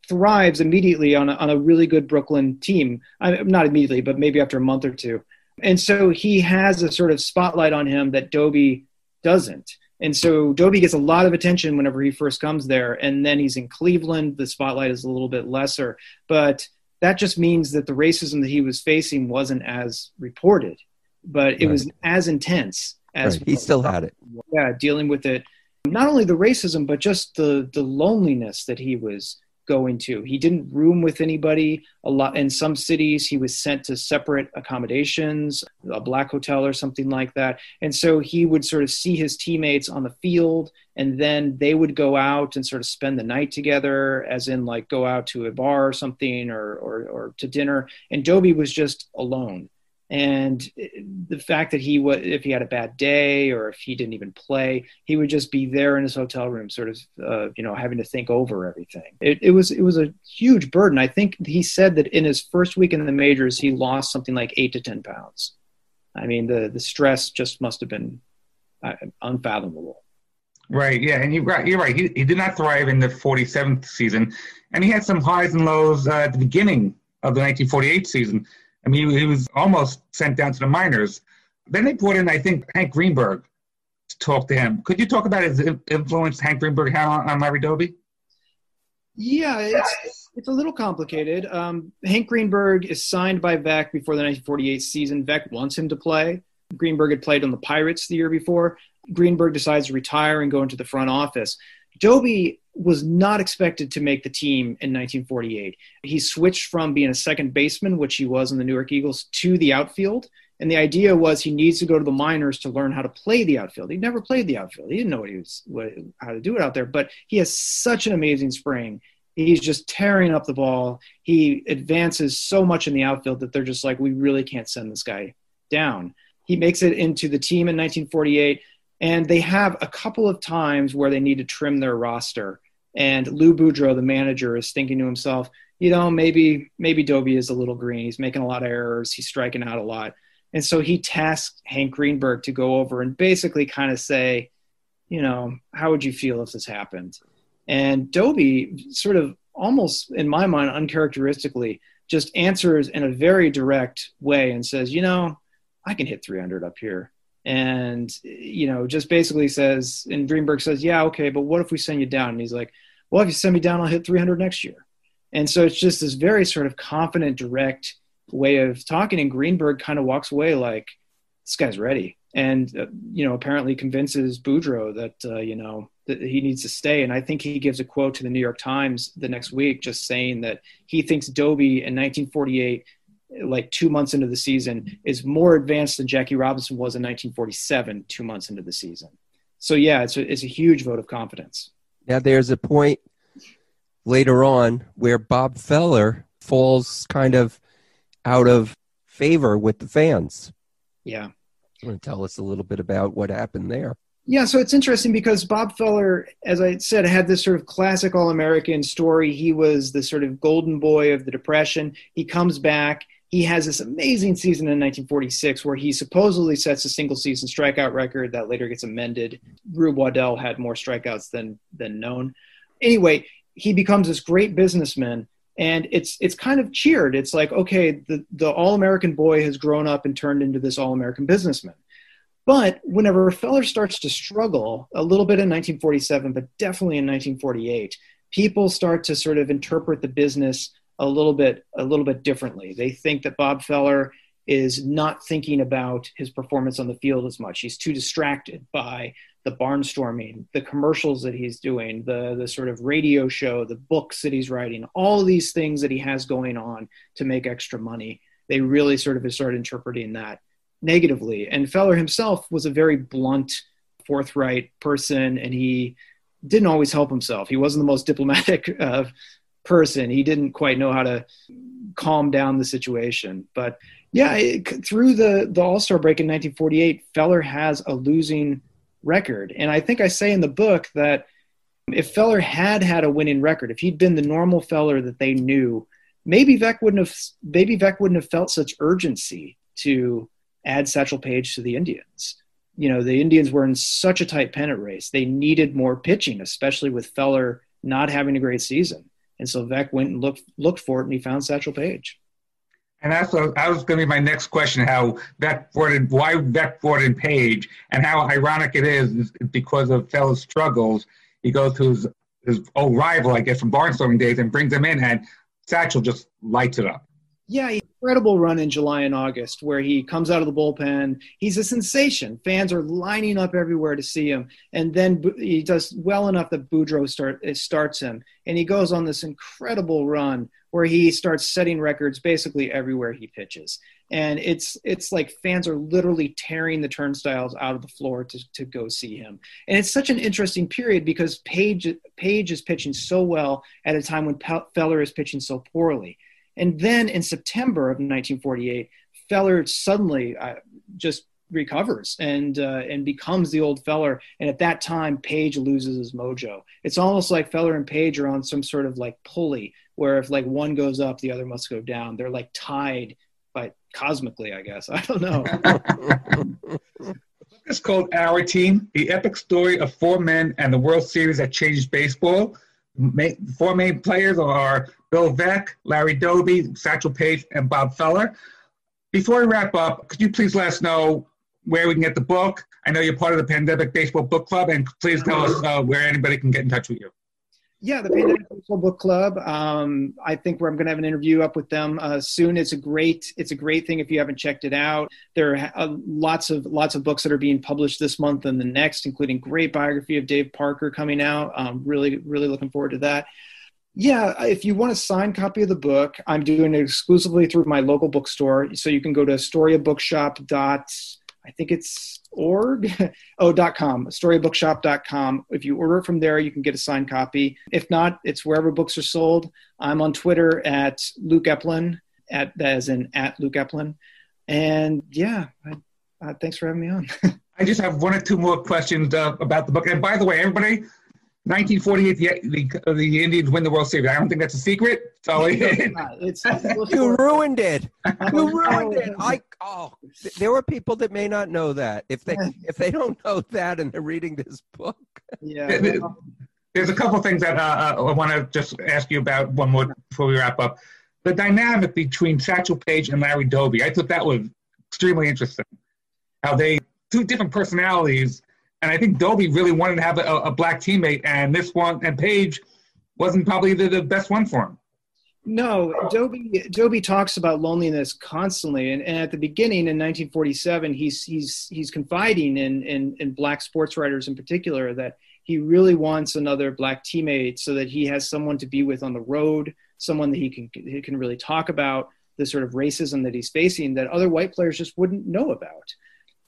thrives immediately on a, on a really good Brooklyn team. I, not immediately, but maybe after a month or two. And so he has a sort of spotlight on him that Doby doesn't. And so Doby gets a lot of attention whenever he first comes there. And then he's in Cleveland. The spotlight is a little bit lesser. But that just means that the racism that he was facing wasn't as reported, but it right. was as intense as right. he still had it. Yeah, dealing with it. Not only the racism, but just the, the loneliness that he was going to. He didn't room with anybody. A lot in some cities, he was sent to separate accommodations, a black hotel or something like that. And so he would sort of see his teammates on the field, and then they would go out and sort of spend the night together, as in like go out to a bar or something or or, or to dinner. And Doby was just alone and the fact that he was if he had a bad day or if he didn't even play he would just be there in his hotel room sort of uh, you know having to think over everything. It, it, was it was a huge burden. I think he said that in his first week in the majors he lost something like eight to ten pounds. I mean the the stress just must have been uh, unfathomable. Right. Yeah. And you're right you're right. He, he did not thrive in the 47th season. And he had some highs and lows uh, at the beginning of the 1948 season I mean, he, was almost sent down to the minors. Then they brought in, I think, Hank Greenberg to talk to him. Could you talk about his influence Hank Greenberg had on, on Larry Doby? Yeah, it's, it's a little complicated. Um, Hank Greenberg is signed by Veeck before the 1948 season. Veeck wants him to play. Greenberg had played on the Pirates the year before. Greenberg decides to retire and go into the front office. Doby was not expected to make the team in 1948. He switched from being a second baseman, which he was in the Newark Eagles, to the outfield. And the idea was he needs to go to the minors to learn how to play the outfield. He'd never played the outfield. He didn't know what he was, what, how to do it out there. But he has such an amazing spring. He's just tearing up the ball. He advances so much in the outfield that they're just like, we really can't send this guy down. He makes it into the team in 1948 and they have a couple of times where they need to trim their roster. And Lou Boudreau, the manager, is thinking to himself, you know, maybe maybe Doby is a little green. He's making a lot of errors. He's striking out a lot. And so he tasked Hank Greenberg to go over and basically kind of say, you know, how would you feel if this happened? And Doby sort of almost in my mind uncharacteristically just answers in a very direct way and says, you know, I can hit 300 up here and you know just basically says and greenberg says yeah okay but what if we send you down? And he's like well if you send me down i'll hit 300 next year. And so it's just this very sort of confident direct way of talking and greenberg kind of walks away like this guy's ready. And uh, you know apparently convinces boudreau that uh, you know that he needs to stay. And i think he gives a quote to the new york times the next week just saying that he thinks doby in 1948 like two months into the season is more advanced than Jackie Robinson was in 1947, two months into the season. So yeah, it's a, it's a huge vote of confidence. Now there's a point later on where Bob Feller falls kind of out of favor with the fans. Yeah. You want to tell us a little bit about what happened there? Yeah, so it's interesting because Bob Feller, as I said, had this sort of classic All American story. He was the sort of golden boy of the Depression. He comes back he has this amazing season in 1946 where he supposedly sets a single season strikeout record that later gets amended. Rube Waddell had more strikeouts than than known. Anyway, he becomes this great businessman and it's it's kind of cheered. It's like, okay, the, the all-American boy has grown up and turned into this all-American businessman. But whenever Feller starts to struggle a little bit in 1947, but definitely in 1948, people start to sort of interpret the business a little bit a little bit differently. They think that Bob Feller is not thinking about his performance on the field as much. He's too distracted by the barnstorming, the commercials that he's doing, the the sort of radio show, the books that he's writing, all these things that he has going on to make extra money. They really sort of start interpreting that negatively. And Feller himself was a very blunt, forthright person, and he didn't always help himself. He wasn't the most diplomatic uh, person. He didn't quite know how to calm down the situation. But yeah, it, through the the All Star break in 1948, Feller has a losing record, and I think I say in the book that if Feller had had a winning record, if he'd been the normal Feller that they knew, maybe Veeck wouldn't have maybe Veeck wouldn't have felt such urgency to add Satchel Paige to the Indians. You know, the Indians were in such a tight pennant race; they needed more pitching, especially with Feller not having a great season. And so Veeck went and looked looked for it, and he found Satchel Paige. And that's what I was going to be my next question: How brought in, why Veeck brought Paige, and how ironic it is, is because of Feller's struggles. He goes to his his old rival, I guess, from barnstorming days, and brings him in, and Satchel just lights it up. Yeah, incredible run in July and August where he comes out of the bullpen. He's a sensation. Fans are lining up everywhere to see him. And then he does well enough that Boudreau start, starts him. And he goes on this incredible run where he starts setting records basically everywhere he pitches. And it's it's like fans are literally tearing the turnstiles out of the floor to, to go see him. And it's such an interesting period because Paige Paige is pitching so well at a time when Feller is pitching so poorly. And then in September of 1948, Feller suddenly uh, just recovers and uh, and becomes the old Feller. And at that time, Paige loses his mojo. It's almost like Feller and Paige are on some sort of like pulley, where if like one goes up, the other must go down. They're like tied, but cosmically, I guess. I don't know. It's called Our Team, the epic story of four men and the World Series that changed baseball. Four main players are Bill Veeck, Larry Doby, Satchel Paige, and Bob Feller. Before we wrap up, could you please let us know where we can get the book? I know you're part of the Pandemic Baseball Book Club, and please tell us uh, where anybody can get in touch with you. Yeah, the Pandemic Book Club. Um, I think we're, I'm going to have an interview up with them uh, soon. It's a great, it's a great thing if you haven't checked it out. There are uh, lots of lots of books that are being published this month and the next, including great biography of Dave Parker coming out. Um, really, really looking forward to that. Yeah, if you want a signed copy of the book, I'm doing it exclusively through my local bookstore. So you can go to storybookshop. I think it's org. Oh dot com storybookshop.com if you order it from there you can get a signed copy. If not it's wherever books are sold. I'm on twitter at luke epplin at as in at luke epplin. And yeah I, uh, thanks for having me on. I just have one or two more questions uh, about the book. And by the way, everybody, 1948, the, the, the Indians win the World Series. I don't think that's a secret. So it's You ruined it. You ruined it. I oh, there were people that may not know that. If they if they don't know that and they're reading this book, yeah There's a couple things that uh, uh, I want to just ask you about one more before we wrap up. The dynamic between Satchel Paige and Larry Doby, I thought that was extremely interesting. How they two different personalities, and I think Doby really wanted to have a, a black teammate, and this one and Paige wasn't probably the, the best one for him. No, Doby Doby talks about loneliness constantly, and, and at the beginning in 1947, he's he's he's confiding in, in in black sports writers in particular that he really wants another black teammate so that he has someone to be with on the road, someone that he can he can really talk about the sort of racism that he's facing that other white players just wouldn't know about.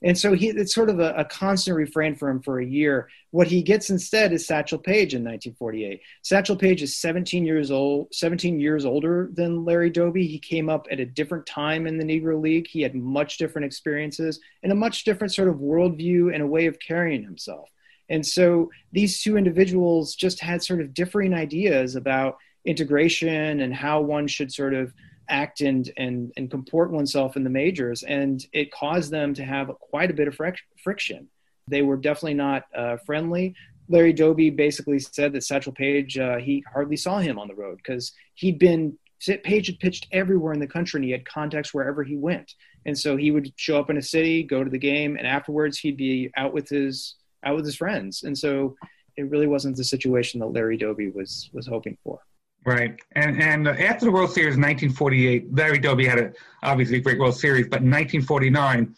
And so he, it's sort of a, a constant refrain for him for a year. What he gets instead is Satchel Paige in 1948. Satchel Paige is 17 years old, 17 years older than Larry Doby. He came up at a different time in the Negro League. He had much different experiences and a much different sort of worldview and a way of carrying himself. And so these two individuals just had sort of differing ideas about integration and how one should sort of act and and and comport oneself in the majors and it caused them to have quite a bit of fric- friction they were definitely not uh, friendly larry doby basically said that satchel paige uh, he hardly saw him on the road because he'd been Paige had pitched everywhere in the country and he had contacts wherever he went. And so he would show up in a city, go to the game, and afterwards he'd be out with his out with his friends. And so it really wasn't the situation that Larry Doby was was hoping for. Right. And and uh, after the World Series in 1948, Larry Doby had a obviously a great World Series, but in 1949,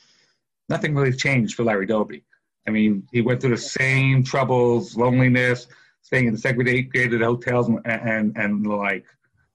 nothing really changed for Larry Doby. I mean, he went through the same troubles, loneliness, staying in segregated hotels and and, and the like.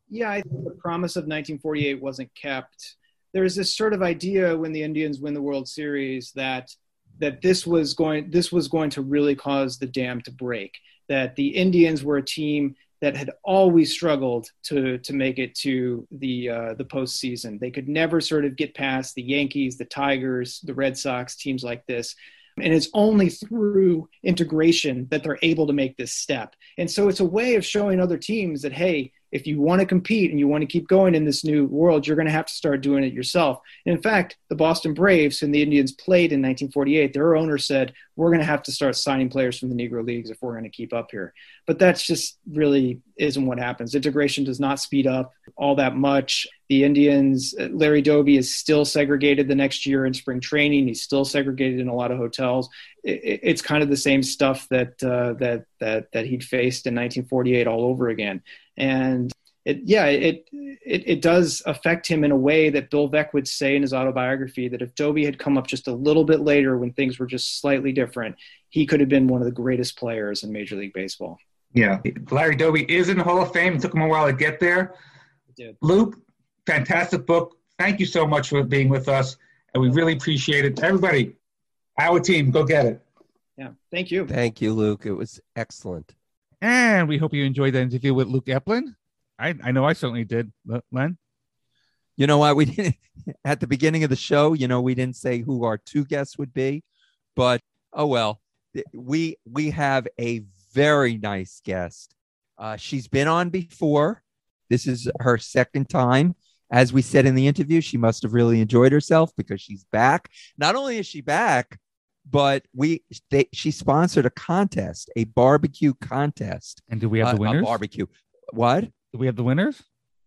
Yeah, I think the promise of 1948 wasn't kept. There was this sort of idea when the Indians win the World Series that that this was going this was going to really cause the dam to break. That the Indians were a team that had always struggled to to make it to the uh, the postseason. They could never sort of get past the Yankees, the Tigers, the Red Sox, teams like this. And it's only through integration that they're able to make this step. And so it's a way of showing other teams that, hey, if you want to compete and you want to keep going in this new world, you're going to have to start doing it yourself. And in fact, the Boston Braves, and the Indians played in 1948, their owner said, We're going to have to start signing players from the Negro Leagues if we're going to keep up here. But that's just really isn't what happens. Integration does not speed up all that much. The Indians, Larry Doby is still segregated the next year in spring training. He's still segregated in a lot of hotels. It's kind of the same stuff that uh, that that that he'd faced in 1948 all over again. And it yeah it, it it does affect him in a way that Bill Veeck would say in his autobiography that if Doby had come up just a little bit later when things were just slightly different, he could have been one of the greatest players in Major League Baseball. Yeah, Larry Doby is in the Hall of Fame. It took him a while to get there. did. Luke, fantastic book. Thank you so much for being with us, and we really appreciate it. Everybody, our team, go get it. Yeah, thank you. Thank you, Luke. It was excellent. And we hope you enjoyed the interview with Luke Epplin. I, I know I certainly did, Len. You know what? We didn't at the beginning of the show. You know, we didn't say who our two guests would be, but oh well. We we have a very nice guest. Uh, she's been on before. This is her second time. As we said in the interview, she must have really enjoyed herself because she's back. Not only is she back, but we they, she sponsored a contest, a barbecue contest. And do we have Uh, the a winners? barbecue. What? do we have the winners?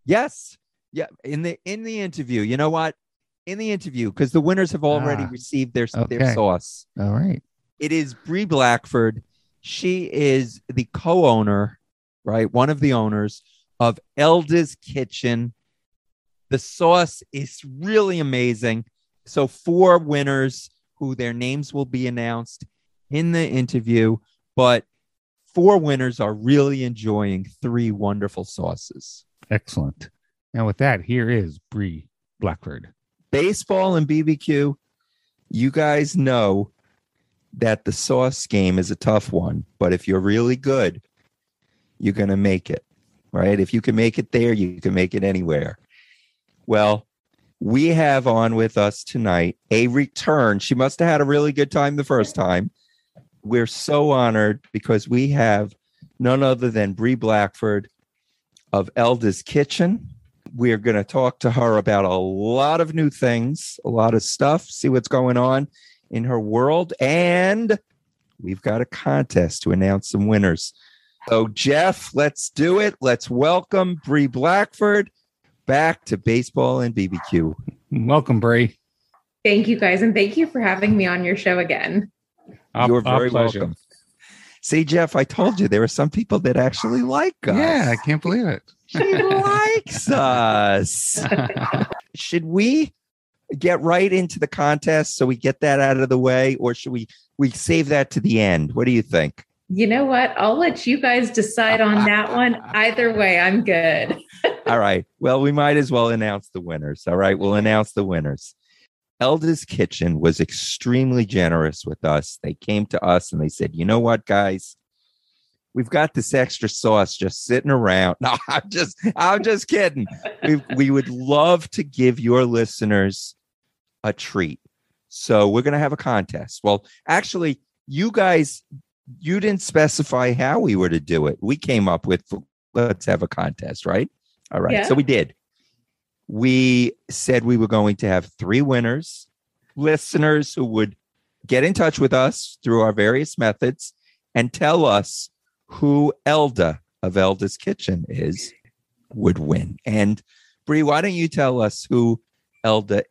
Yes. Yeah. In the in the interview, you know what? In the interview, because the winners have already Ah, received their okay. their sauce. All right. It is Bree Blackford. She is the co-owner, right? One of the owners of Elda's Kitchen. The sauce is really amazing. So four winners who their names will be announced in the interview, but four winners are really enjoying three wonderful sauces. Excellent. And with that, here is Bree Blackford. baseball and BBQ, you guys know that the sauce game is a tough one, but if you're really good, you're going to make it, right? If you can make it there, you can make it anywhere. Well, we have on with us tonight a return. She must have had a really good time the first time. We're so honored because we have none other than Bree Blackford of Elda's Kitchen. We're going to talk to her about a lot of new things, a lot of stuff, see what's going on in her world. And we've got a contest to announce some winners. So, Jeff, let's do it. Let's welcome Bree Blackford back to baseball and BBQ. Welcome, Bree. Thank you guys, and thank you for having me on your show again. Our- You're very pleasure. welcome. See, Jeff, I told you there are some people that actually like us. Yeah, I can't believe it. She likes us. should we get right into the contest so we get that out of the way or should we we save that to the end what do you think You know what? I'll let you guys decide on that one. Either way, I'm good. all right. Well we might as well announce the winners. All right. We'll announce the winners. Elda's kitchen was extremely generous with us. They came to us and they said you know what guys? We've got this extra sauce just sitting around. No i'm just i'm just kidding. We, we would love to give your listeners a treat. So we're going to have a contest. Well actually you guys you didn't specify how we were to do it. We came up with let's have a contest right? All right Yeah. so we did. We said we were going to have three winners listeners who would get in touch with us through our various methods and tell us who elda of elda's kitchen is would win. And Bree, why don't you tell us who elda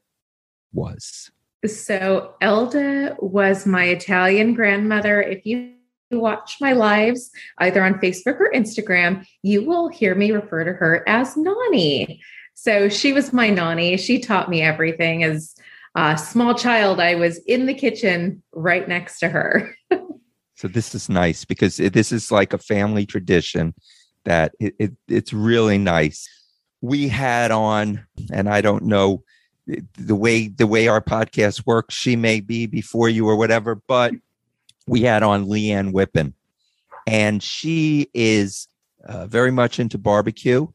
was? So, Elda was my Italian grandmother. If you watch my lives, either on Facebook or Instagram, you will hear me refer to her as Nani. So, she was my Nani. She taught me everything. As a small child, I was in the kitchen right next to her. So this is nice because this is like a family tradition that it, it, it's really nice. We had on, and I don't know the- way the way our podcast works. She may be before you or whatever, but we had on Leanne Whippen, and she is uh, very much into barbecue,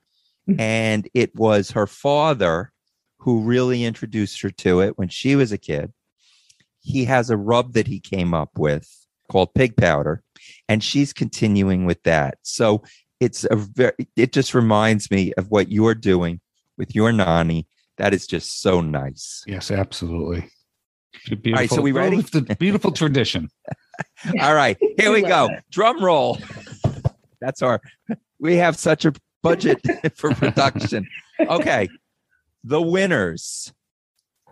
and it was her father who really introduced her to it when she was a kid. He has a rub that he came up with called pig powder and she's continuing with that so it's a very it just reminds me of what you're doing with your nani that is just so nice Yes, absolutely. Beautiful. right, so we ready? Well, it's the beautiful tradition. all right here we go Love it. drum roll that's our we have such a budget for production okay the winners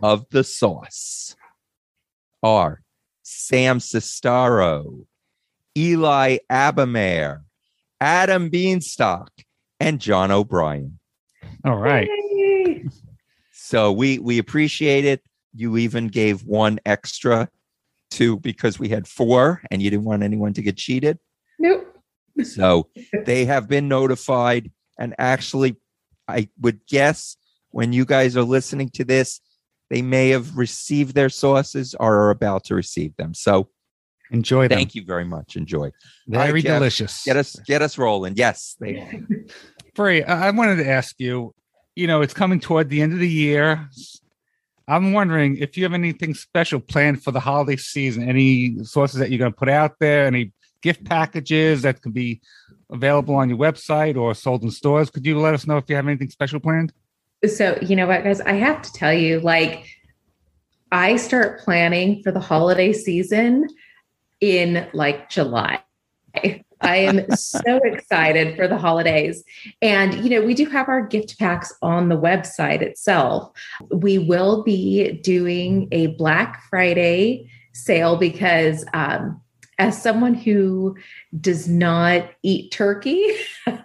of the sauce are Sam Sestaro, Eli Abamer, Adam Beanstock, and John O'Brien. All right. Yay. So we we appreciate it. You even gave one extra to because we had four and you didn't want anyone to get cheated. Nope. So they have been notified. And actually, I would guess when you guys are listening to this, they may have received their sauces or are about to receive them. So Enjoy them. thank you very much. Enjoy. Very right, Jeff. delicious. Get us get us rolling. Yes, they are. Bree, I I wanted to ask you, you know, it's coming toward the end of the year. I'm wondering if you have anything special planned for the holiday season, any sources that you're going to put out there, any gift packages that could be available on your website or sold in stores. Could you let us know if you have anything special planned? So, you know what, guys, I have to tell you, like, I start planning for the holiday season in like July. I am so excited for the holidays. And, you know, we do have our gift packs on the website itself. We will be doing a Black Friday sale because, um, as someone who does not eat turkey,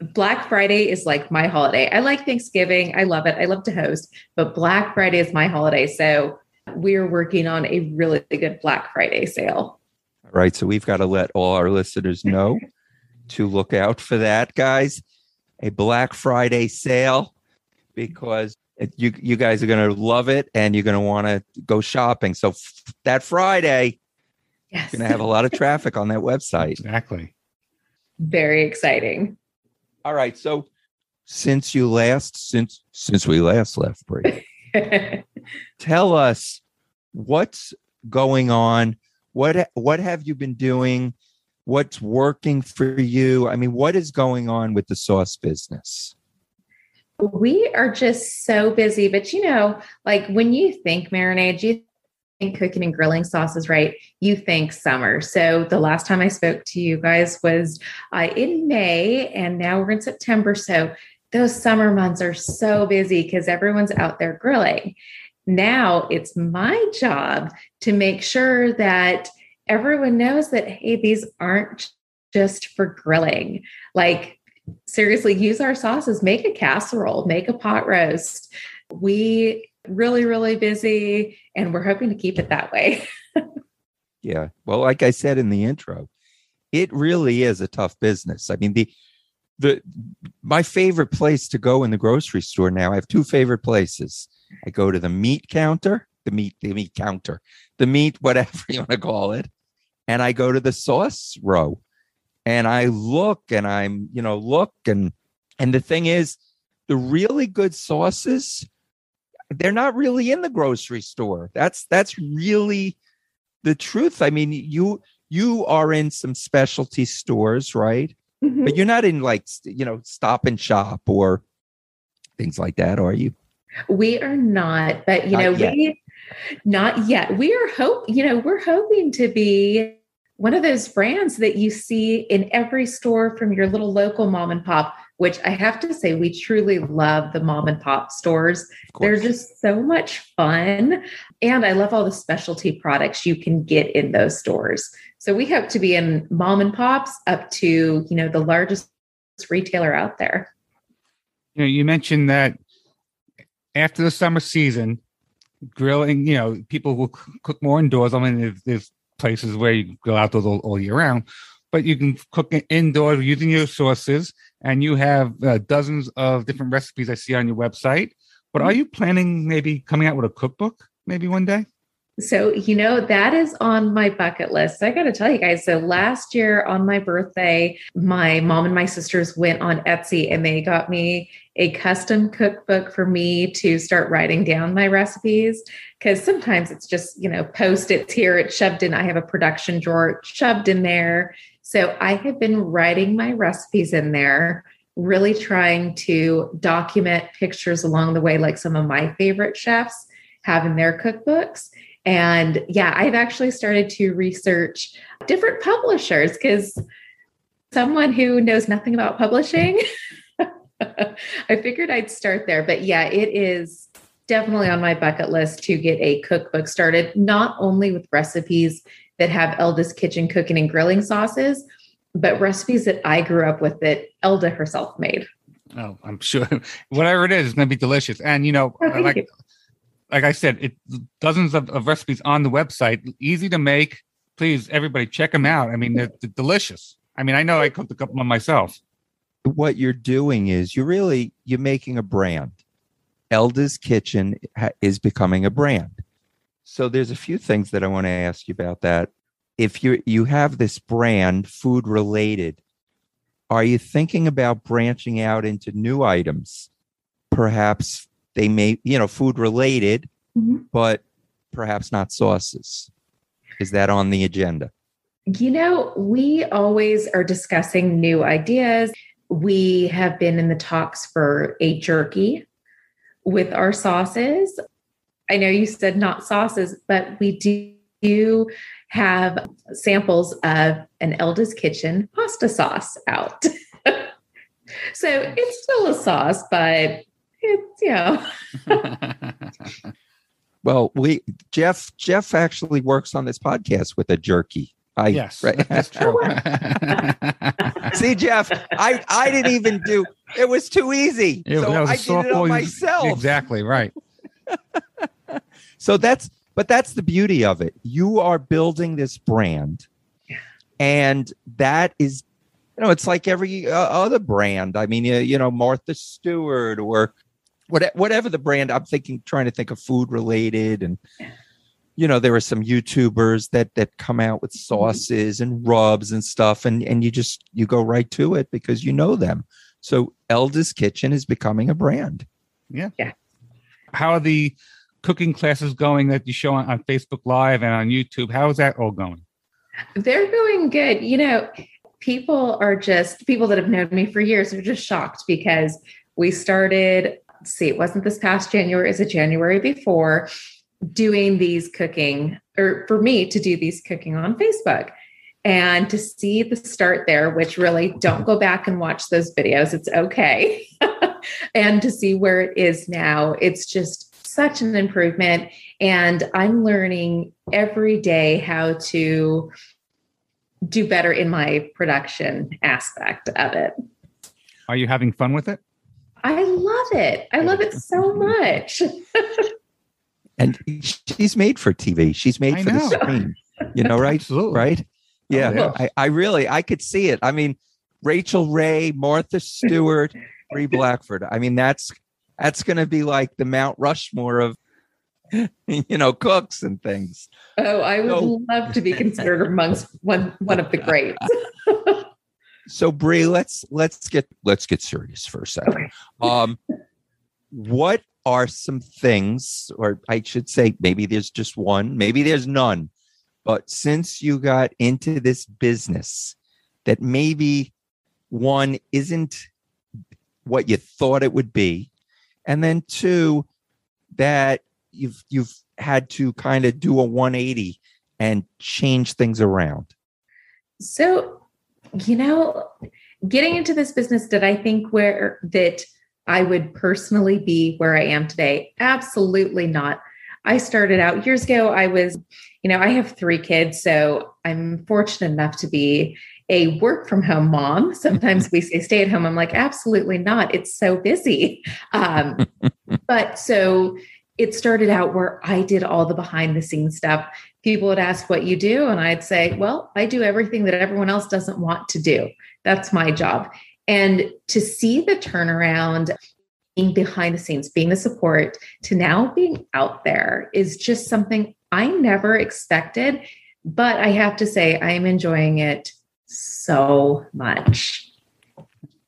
Black Friday is like my holiday. I like Thanksgiving. I love it. I love to host, but Black Friday is my holiday. So we're working on a really good Black Friday sale. All right. So we've got to let all our listeners know to look out for that, guys. A Black Friday sale because it, you you guys are going to love it and you're going to want to go shopping. So f- that Friday, Yes. you're going to have a lot of traffic on that website. Exactly. Very exciting. All right. So since you last since since we last left, Bree, tell us what's going on. What what have you been doing? What's working for you? I mean, what is going on with the sauce business? we are just so busy, but you know, like when you think marinade, you think cooking and grilling sauces, right? You think summer. So the last time I spoke to you guys was uh, in May, and now we're in September. So those summer months are so busy because everyone's out there grilling. Now it's my job to make sure that everyone knows that, hey, these aren't just for grilling. Like, seriously, use our sauces, make a casserole, make a pot roast. We really, really busy, and we're hoping to keep it that way. Yeah. Well, like I said in the intro, it really is a tough business. I mean, the the my favorite place to go in the grocery store now, I have two favorite places. I go to the meat counter, the meat, the meat counter, the meat, whatever you want to call it. And I go to the sauce row and I look and I'm, you know, look and and the thing is, the really good sauces, they're not really in the grocery store. That's that's really the truth. I mean, you you are in some specialty stores, right? Mhm. But you're not in like you know stop and shop or things like that, are you? We are not, but you Not know, yet. we not yet. We are hope, you know, we're hoping to be one of those brands that you see in every store from your little local mom and pop, which I have to say, we truly love the mom and pop stores. They're just so much fun. And I love all the specialty products you can get in those stores. So we hope to be in mom and pops up to, you know, the largest retailer out there. You know, you mentioned that after the summer season, grilling, you know, people will cook more indoors. I mean, there's, there's places where you grill outdoors all, all year round, but you can cook indoors using your sauces, and you have uh, dozens of different recipes I see on your website. But are you planning maybe coming out with a cookbook maybe one day? So, you know, that is on my bucket list. I got to tell you guys. So, last year on my birthday, my mom and my sisters went on Etsy and they got me a custom cookbook for me to start writing down my recipes. Because sometimes it's just, you know, post its here, it's shoved in. I have a production drawer shoved in there. So, I have been writing my recipes in there, really trying to document pictures along the way, like some of my favorite chefs have in their cookbooks. And yeah, I've actually started to research different publishers because someone who knows nothing about publishing, I figured I'd start there. But yeah, it is definitely on my bucket list to get a cookbook started, not only with recipes that have Elda's Kitchen cooking and grilling sauces, but recipes that I grew up with that Elda herself made. Oh, I'm sure whatever it is, it's going to be delicious. And you know, Oh, like you. Like I said, it dozens of, of recipes on the website, easy to make. Please, everybody, check them out. I mean, they're, they're delicious. I mean, I know I cooked a couple of myself. what you're doing is you're really you're making a brand. Elda's Kitchen is becoming a brand. So there's a few things that I want to ask you about that. If you you have this brand food related, are you thinking about branching out into new items? Perhaps they may, you know, food related, Mhm. but perhaps not sauces. Is that on the agenda? You know, we always are discussing new ideas. We have been in the talks for a jerky with our sauces. I know you said not sauces, but we do have samples of an Elda's Kitchen pasta sauce out. so it's still a sauce, but it's, you know, Well, we Jeff Jeff actually works on this podcast with a jerky. I yes, right. that's true. See, Jeff, I I didn't even do. It was too easy. Yeah, so that was a I did it softball. on myself. Exactly right. So that's but that's the beauty of it. You are building this brand, and that is, you know, it's like every uh, other brand. I mean, you, you know, Martha Stewart or what, whatever the brand. I'm thinking, trying to think of food related, and you know, there are some YouTubers that that come out with mm-hmm. sauces and rubs and stuff, and and you just you go right to it because you know them. So Elda's Kitchen is becoming a brand. Yeah. Yeah. How are the cooking classes going that you show on, on Facebook Live and on YouTube? How is that all going? They're going good. You know, people are just people that have known me for years are just shocked because we started, let's see, it wasn't this past January, is it January before doing these cooking, or for me to do these cooking on Facebook. And to see the start there, which really don't go back and watch those videos, it's okay. and to see where it is now, it's just such an improvement. And I'm learning every day how to do better in my production aspect of it. Are you having fun with it? I love it. I love it so much. And she's made for TV. She's made I for know. the screen. You know, right? Absolutely. Right? Oh, yeah. yeah. I, I really I could see it. I mean, Rachael Ray, Martha Stewart, Bree Blackford. I mean, that's that's gonna be like the Mount Rushmore of you know, cooks and things. Oh, I would No. love to be considered amongst one one of the greats. So Bree, let's let's get let's get serious for a second. Okay. Um what are some things, or I should say maybe there's just one, maybe there's none, but since you got into this business that maybe one isn't what you thought it would be, and then two, that you've you've had to kind of do a 180 and change things around. So, you know, getting into this business, did I think where that I would personally be where I am today? Absolutely not. I started out years ago. I was, you know, I have three kids, so I'm fortunate enough to be a work from home mom. Sometimes we say stay at home. I'm like, absolutely not. It's so busy. Um, but so it started out where I did all the behind the scenes stuff. People would ask what you do, and I'd say, well, I do everything that everyone else doesn't want to do. That's my job. And to see the turnaround, being behind the scenes, being the support, to now being out there is just something I never expected. But I have to say, I'm enjoying it so much.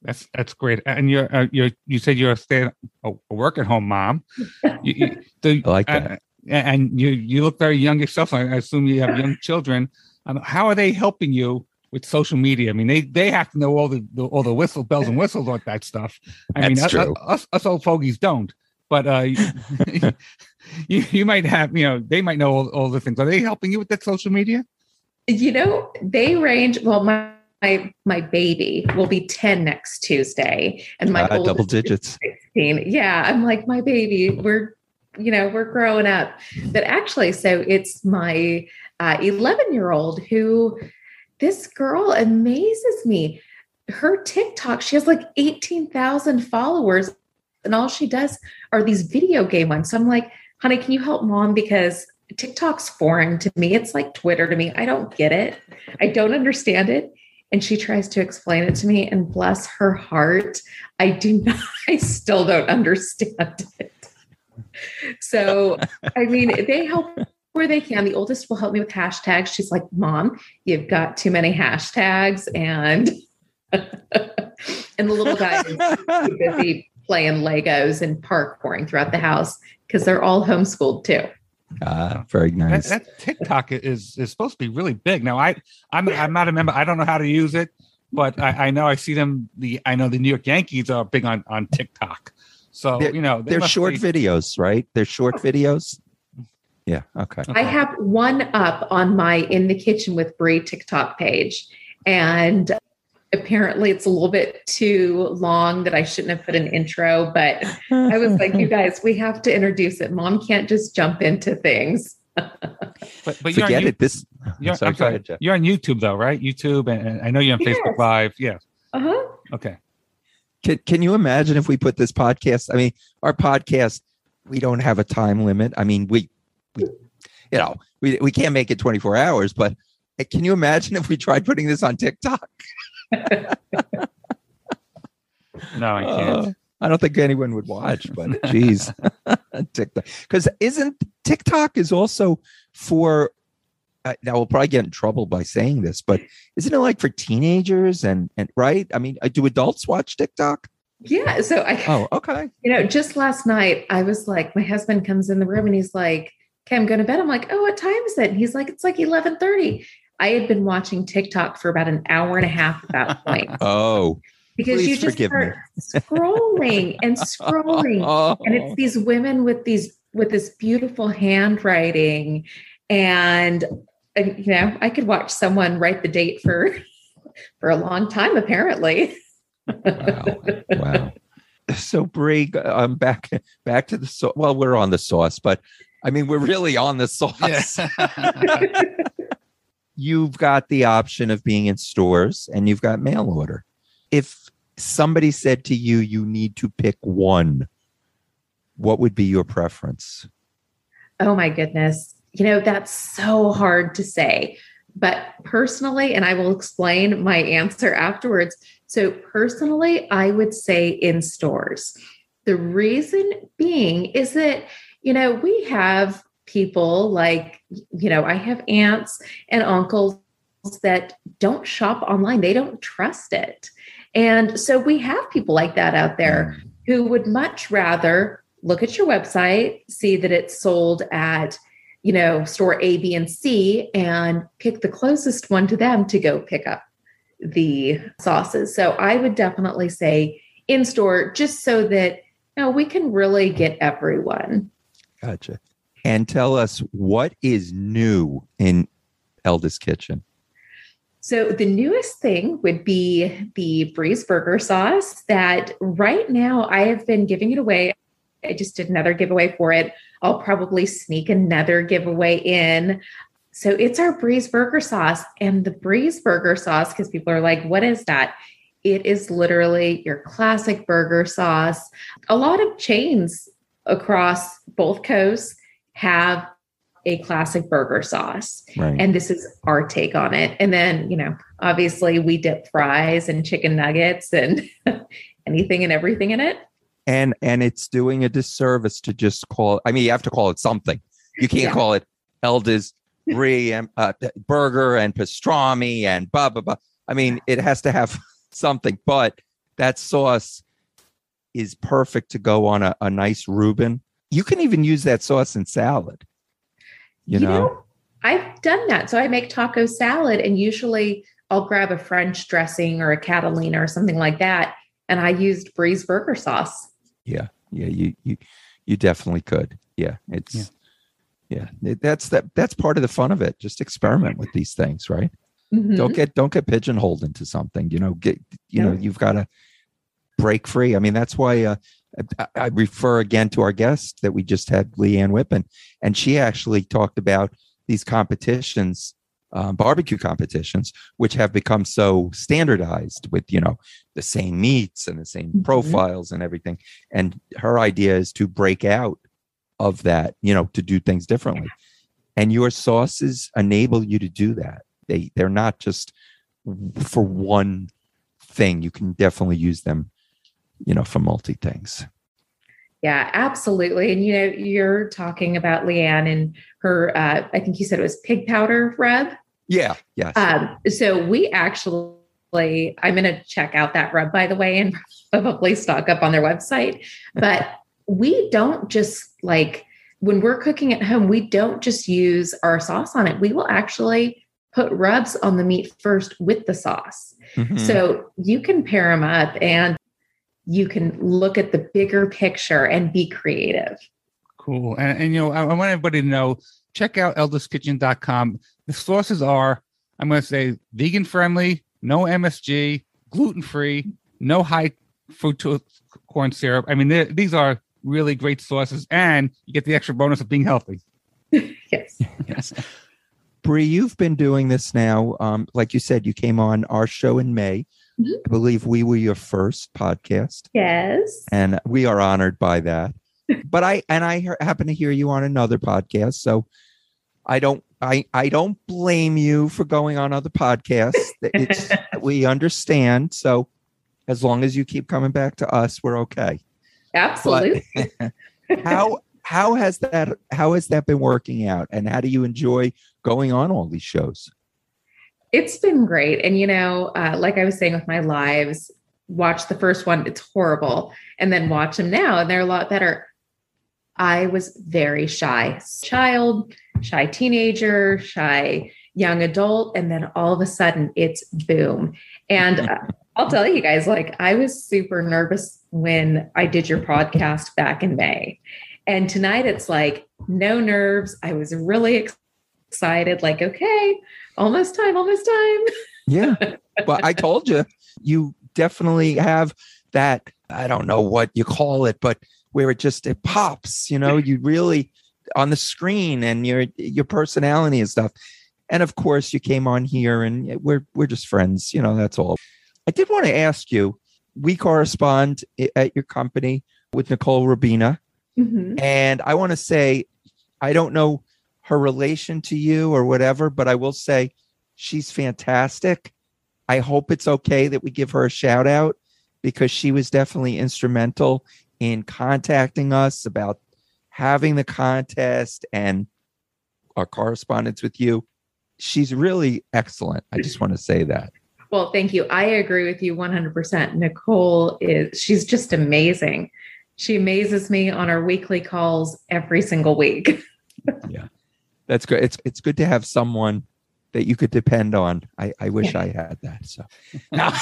That's that's great. And you're uh, you you said you're a stay a, a work at home mom. You, you, the, I like uh, that. And you you look very young yourself. I assume you have young children. Um, how are they helping you with social media? I mean, they they have to know all the, the all the whistle bells and whistles like that stuff. I mean, That's us, true. us us old fogies don't. But uh, you, you might have you know they might know all, all the things. Are they helping you with that social media? You know, they range. Well, my my, my baby will be 10 next Tuesday, and my Uh, double digits. 16. Yeah, I'm like, my baby, we're, you know, we're growing up. But actually, so it's my uh, 11 year old who this girl amazes me. Her TikTok, she has like 18,000 followers, and all she does are these video game ones. So I'm like, honey, can you help mom? Because TikTok's foreign to me. It's like Twitter to me. I don't get it. I don't understand it. And she tries to explain it to me, and bless her heart, I do not, I still don't understand it. So, I mean, they help where they can. The oldest will help me with hashtags. She's like, Mom, you've got too many hashtags. And and the little guy is too busy playing Legos and parkouring throughout the house because they're all homeschooled too. Ah, very That, nice. that TikTok is is supposed to be really big. Now I I'm I'm not a member. I don't know how to use it, but I, I know I see them. The I know the New York Yankees are big on on TikTok. So They're- you know they They're short be- videos, right? They're short videos. Yeah. Okay. I have one up on my in the kitchen with Bree TikTok page, and apparently it's a little bit too long that I shouldn't have put an intro. But I was like, you guys, we have to introduce it. Mom can't just jump into things. But, but you're on, Forget You- it. This. you're, sorry, I'm sorry, ahead, you're on YouTube though, right? YouTube, and, and I know you're on Yes. Facebook Live. Yeah. Uh huh. Okay. Can, can you imagine if we put this podcast? I mean, our podcast, we don't have a time limit. I mean, we, we you know, we, we can't make it 24 hours, but uh, can you imagine if we tried putting this on TikTok? No, I can't. Uh, I don't think anyone would watch, but geez, TikTok. Because isn't TikTok is also for, uh, now we'll probably get in trouble by saying this, but isn't it like for teenagers and, and right? I mean, uh, do adults watch TikTok? Yeah. So I, Oh, okay. you know, just last night I was like, my husband comes in the room and he's like, "Okay, I'm going to bed." I'm like, "Oh, what time is it?" And he's like, "It's like 11:30." I had been watching TikTok for about an hour and a half at that point Oh, because Please you just start scrolling and scrolling, Oh. and it's these women with these with this beautiful handwriting, and, and you know, I could watch someone write the date for for a long time apparently. wow, wow. So Bree, um, back back to the sauce. Well, we're on the sauce, but I mean, we're really on the sauce. you've got the option of being in stores and you've got mail order. If somebody said to you, you need to pick one, what would be your preference? Oh my goodness. You know, that's so hard to say. But personally, and I will explain my answer afterwards. So, personally, I would say in stores. The reason being is that, you know, we have people like, you know, I have aunts and uncles that don't shop online, they don't trust it. And so we have people like that out there mm. who would much rather look at your website, see that it's sold at, you know, store A, B, and C, and pick the closest one to them to go pick up the sauces. So I would definitely say in store, just so that you know, we can really get everyone. Gotcha. And tell us what is new in Elda's Kitchen. So the newest thing would be the Bree's Burger sauce that right now I have been giving it away. I just did another giveaway for it. I'll probably sneak another giveaway in. So it's our Bree's Burger sauce and the Bree's Burger sauce, because people are like, what is that? It is literally your classic burger sauce. A lot of chains across both coasts have a classic burger sauce Right. and this is our take on it and then you know obviously we dip fries and chicken nuggets and anything and everything in it and and it's doing a disservice to just call i mean you have to call it something. You can't Yeah. call it Elda's Bree and uh, burger and pastrami and blah blah blah. I mean it has to have something but that sauce is perfect to go on a, a nice reuben. You can even use that sauce in salad you, know? i've done that. So i make taco salad and usually i'll grab a french dressing or a catalina or something like that and i used Bree's burger sauce yeah yeah you you you definitely could. Yeah it's yeah, It- that's that that's part of the fun of it. Just experiment with these things right? Mhm. don't get don't get pigeonholed into something you know get you know you've got to break free. I mean that's why uh, I, I refer again to our guest that we just had leanne whippen and she actually talked about these competitions um, barbecue competitions, which have become so standardized with you know the same meats and the same Mhm. profiles and everything. And her idea is to break out of that, you know, to do things differently. And your sauces enable you to do that. They they're not just for one thing. You can definitely use them, you know, for multi things. Yeah, absolutely. And you know, you're talking about Leanne and her. Uh, I think you said it was pig powder rub. Yeah. Yes. Um, so we actually, I'm going to check out that rub, by the way, and probably stock up on their website. But we don't just like when we're cooking at home, we don't just use our sauce on it. We will actually put rubs on the meat first with the sauce. Mhm. So you can pair them up and you can look at the bigger picture and be creative. Cool. And, and you know, I, I want everybody to know check out eldaskitchen.com. The sauces are, I'm going to say, vegan friendly, no MSG, gluten free, no high fructose corn syrup. I mean, these are really great sauces, and you get the extra bonus of being healthy. Yes. yes. Bree, you've been doing this now. Um, like you said, you came on our show in May. Mhm. I believe we were your first podcast, Yes. and we are honored by that. but I and I happen to hear you on another podcast, so I don't I I don't blame you for going on other podcasts. It's we understand. So as long as you keep coming back to us, we're okay. Absolutely. how how has that how has that been working out and how do you enjoy going on all these shows It's been great. And, you know, uh, like I was saying with my lives, watch the first one, it's horrible. And then watch them now, and they're a lot better. I was very shy child, shy teenager, shy young adult. And then all of a sudden it's boom. And uh, I'll tell you guys, like, I was super nervous when I did your podcast back in May. And tonight it's like no nerves. I was really ex- excited, like, okay, almost time, almost time. yeah but i told you you definitely have that i don't know what you call it but where it just it pops you know you really on the screen and your your personality and stuff and of course you came on here and we're we're just friends you know that's all i did want to ask you we correspond at your company with nicole rabina Mhm. and I want to say, I don't know her relation to you or whatever, but I will say she's fantastic. I hope it's okay that we give her a shout out because she was definitely instrumental in contacting us about having the contest and our correspondence with you. She's really excellent. I just want to say that. Well, thank you. I agree with you 100%. Nicole is, she's just amazing. She amazes me on our weekly calls every single week. That's good. It's it's good to have someone that you could depend on. I, I wish I had that. So Now,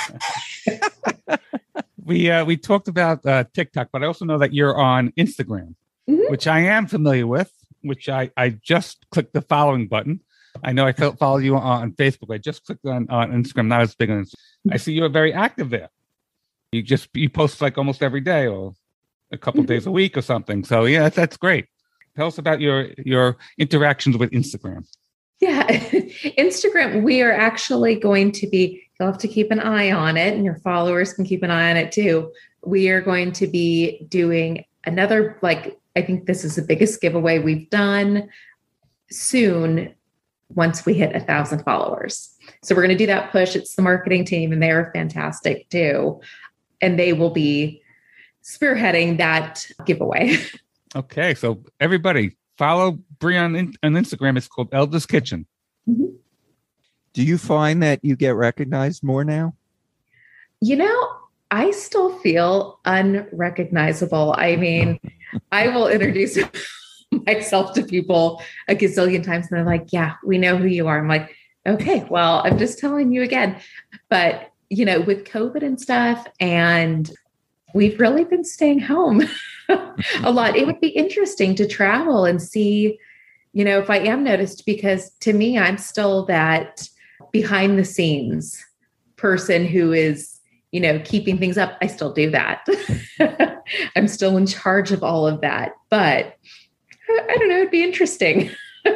we uh, we talked about uh, TikTok, but I also know that you're on Instagram, Mhm. which I am familiar with. Which I I just clicked the following button. I know I follow you on Facebook. I just clicked on on Instagram. Not as big on. Instagram. I see you're very active there. You just you post like almost every day or a couple Mhm. days a week or something. So yeah, that's, that's great. Tell us about your your interactions with Instagram. Yeah. Instagram, we are actually going to be, you'll have to keep an eye on it, and your followers can keep an eye on it too. We are going to be doing another, like, I think this is the biggest giveaway we've done soon once we hit a thousand followers. So we're going to do that push. It's the marketing team, and they're fantastic too. And they will be spearheading that giveaway. Okay, so everybody follow Bree on, in, on Instagram. It's called Elda's Kitchen. Mm-hmm. do you find that you get recognized more now? You know, I still feel unrecognizable. I mean, I will introduce myself to people a gazillion times and they're like, yeah, we know who you are. I'm like, okay, well, I'm just telling you again. But, you know, with COVID and stuff, and we've really been staying home a lot. It would be interesting to travel and see, you know, if I am noticed, because to me, I'm still that behind the scenes person who is, you know, keeping things up. I still do that. I'm still in charge of all of that. But I don't know, it'd be interesting.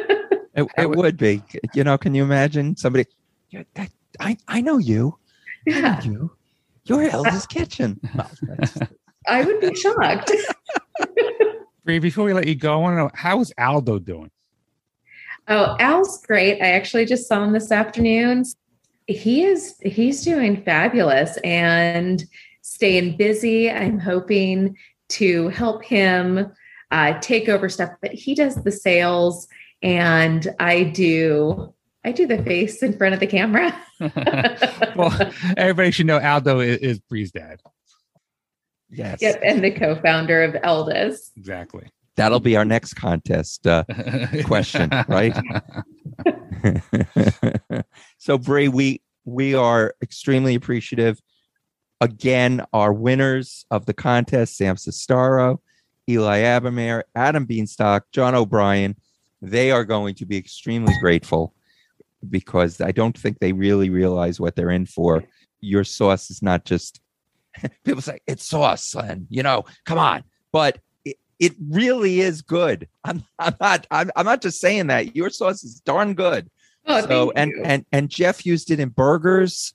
It, it would- be. You know, can you imagine somebody? "Yeah, that- I I know you. I know Yeah, you. You're Elda's Kitchen. Well, I would be shocked. Bree, before we let you go, I want to know how is Aldo doing? Oh, Al's great. I actually just saw him this afternoon. He is he's doing fabulous and staying busy. I'm hoping to help him uh, take over stuff, but he does the sales and I do I do the face in front of the camera. well, everybody should know Aldo is, is Bree's dad. yes. yep, and the co-founder of Elda's. Exactly. That'll be our next contest. Uh, Question, right? so Bree, we we are extremely appreciative. Again, our winners of the contest, Sam Sestaro, Eli Abermare, Adam Beanstock, John O'Brien, they are going to be extremely grateful because I don't think they really realize what they're in for. Your sauce is not just people say it's sauce, and you know, come on, but it, it really is good. I'm I'm not I'm, I'm not just saying that. Your sauce is darn good. Oh, so and you. and and Jeff used it in burgers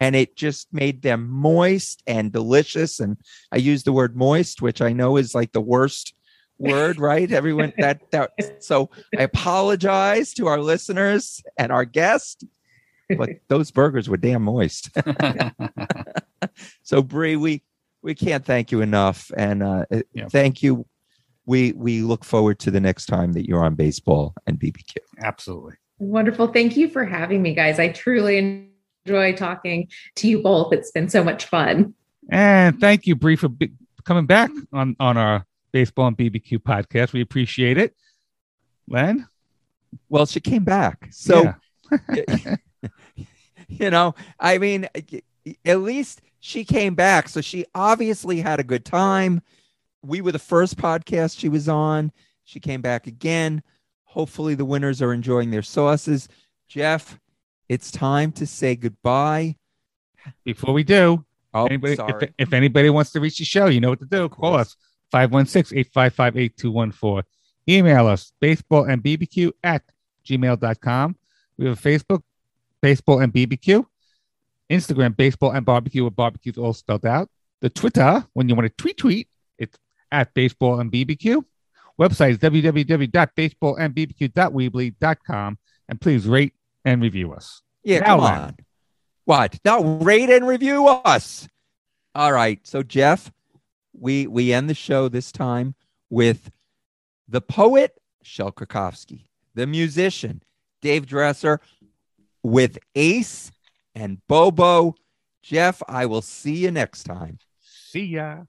and it just made them moist and delicious and I use the word moist which I know is like the worst word right everyone that that so I apologize to our listeners and our guest but those burgers were damn moist so Bree we we can't thank you enough and uh uh, Yeah. thank you we we look forward to the next time that you're on baseball and BBQ Absolutely. Wonderful. Thank you for having me, guys. I truly enjoy talking to you both. It's been so much fun. And thank you, Bree, for be- coming back on, on our Baseball and BBQ podcast. We appreciate it. Len? Well, she came back. So, Yeah. you know, I mean, at least she came back. So she obviously had a good time. We were the first podcast she was on. She came back again. Hopefully, the winners are enjoying their sauces. Jeff, it's time to say goodbye. Before we do, Oh, anybody. If, if anybody wants to reach the show, you know what to do. Call us 516 855 8214. Email us baseball and BBQ at gmail.com. We have a Facebook, Baseball and BBQ. Instagram, Baseball and Barbecue, with barbecues all spelled out. The Twitter, when you want to tweet, tweet, it's at Baseball and BBQ. Website is www.baseballandbbq.weebly.com. And please rate and review us. Yeah, Now come then. on. What? No, rate and review us. All right. So Jeff, we we end the show this time with the poet Shel Krakowski, the musician Dave Dresser, with Ace and Bobo. Jeff, I will see you next time. See ya.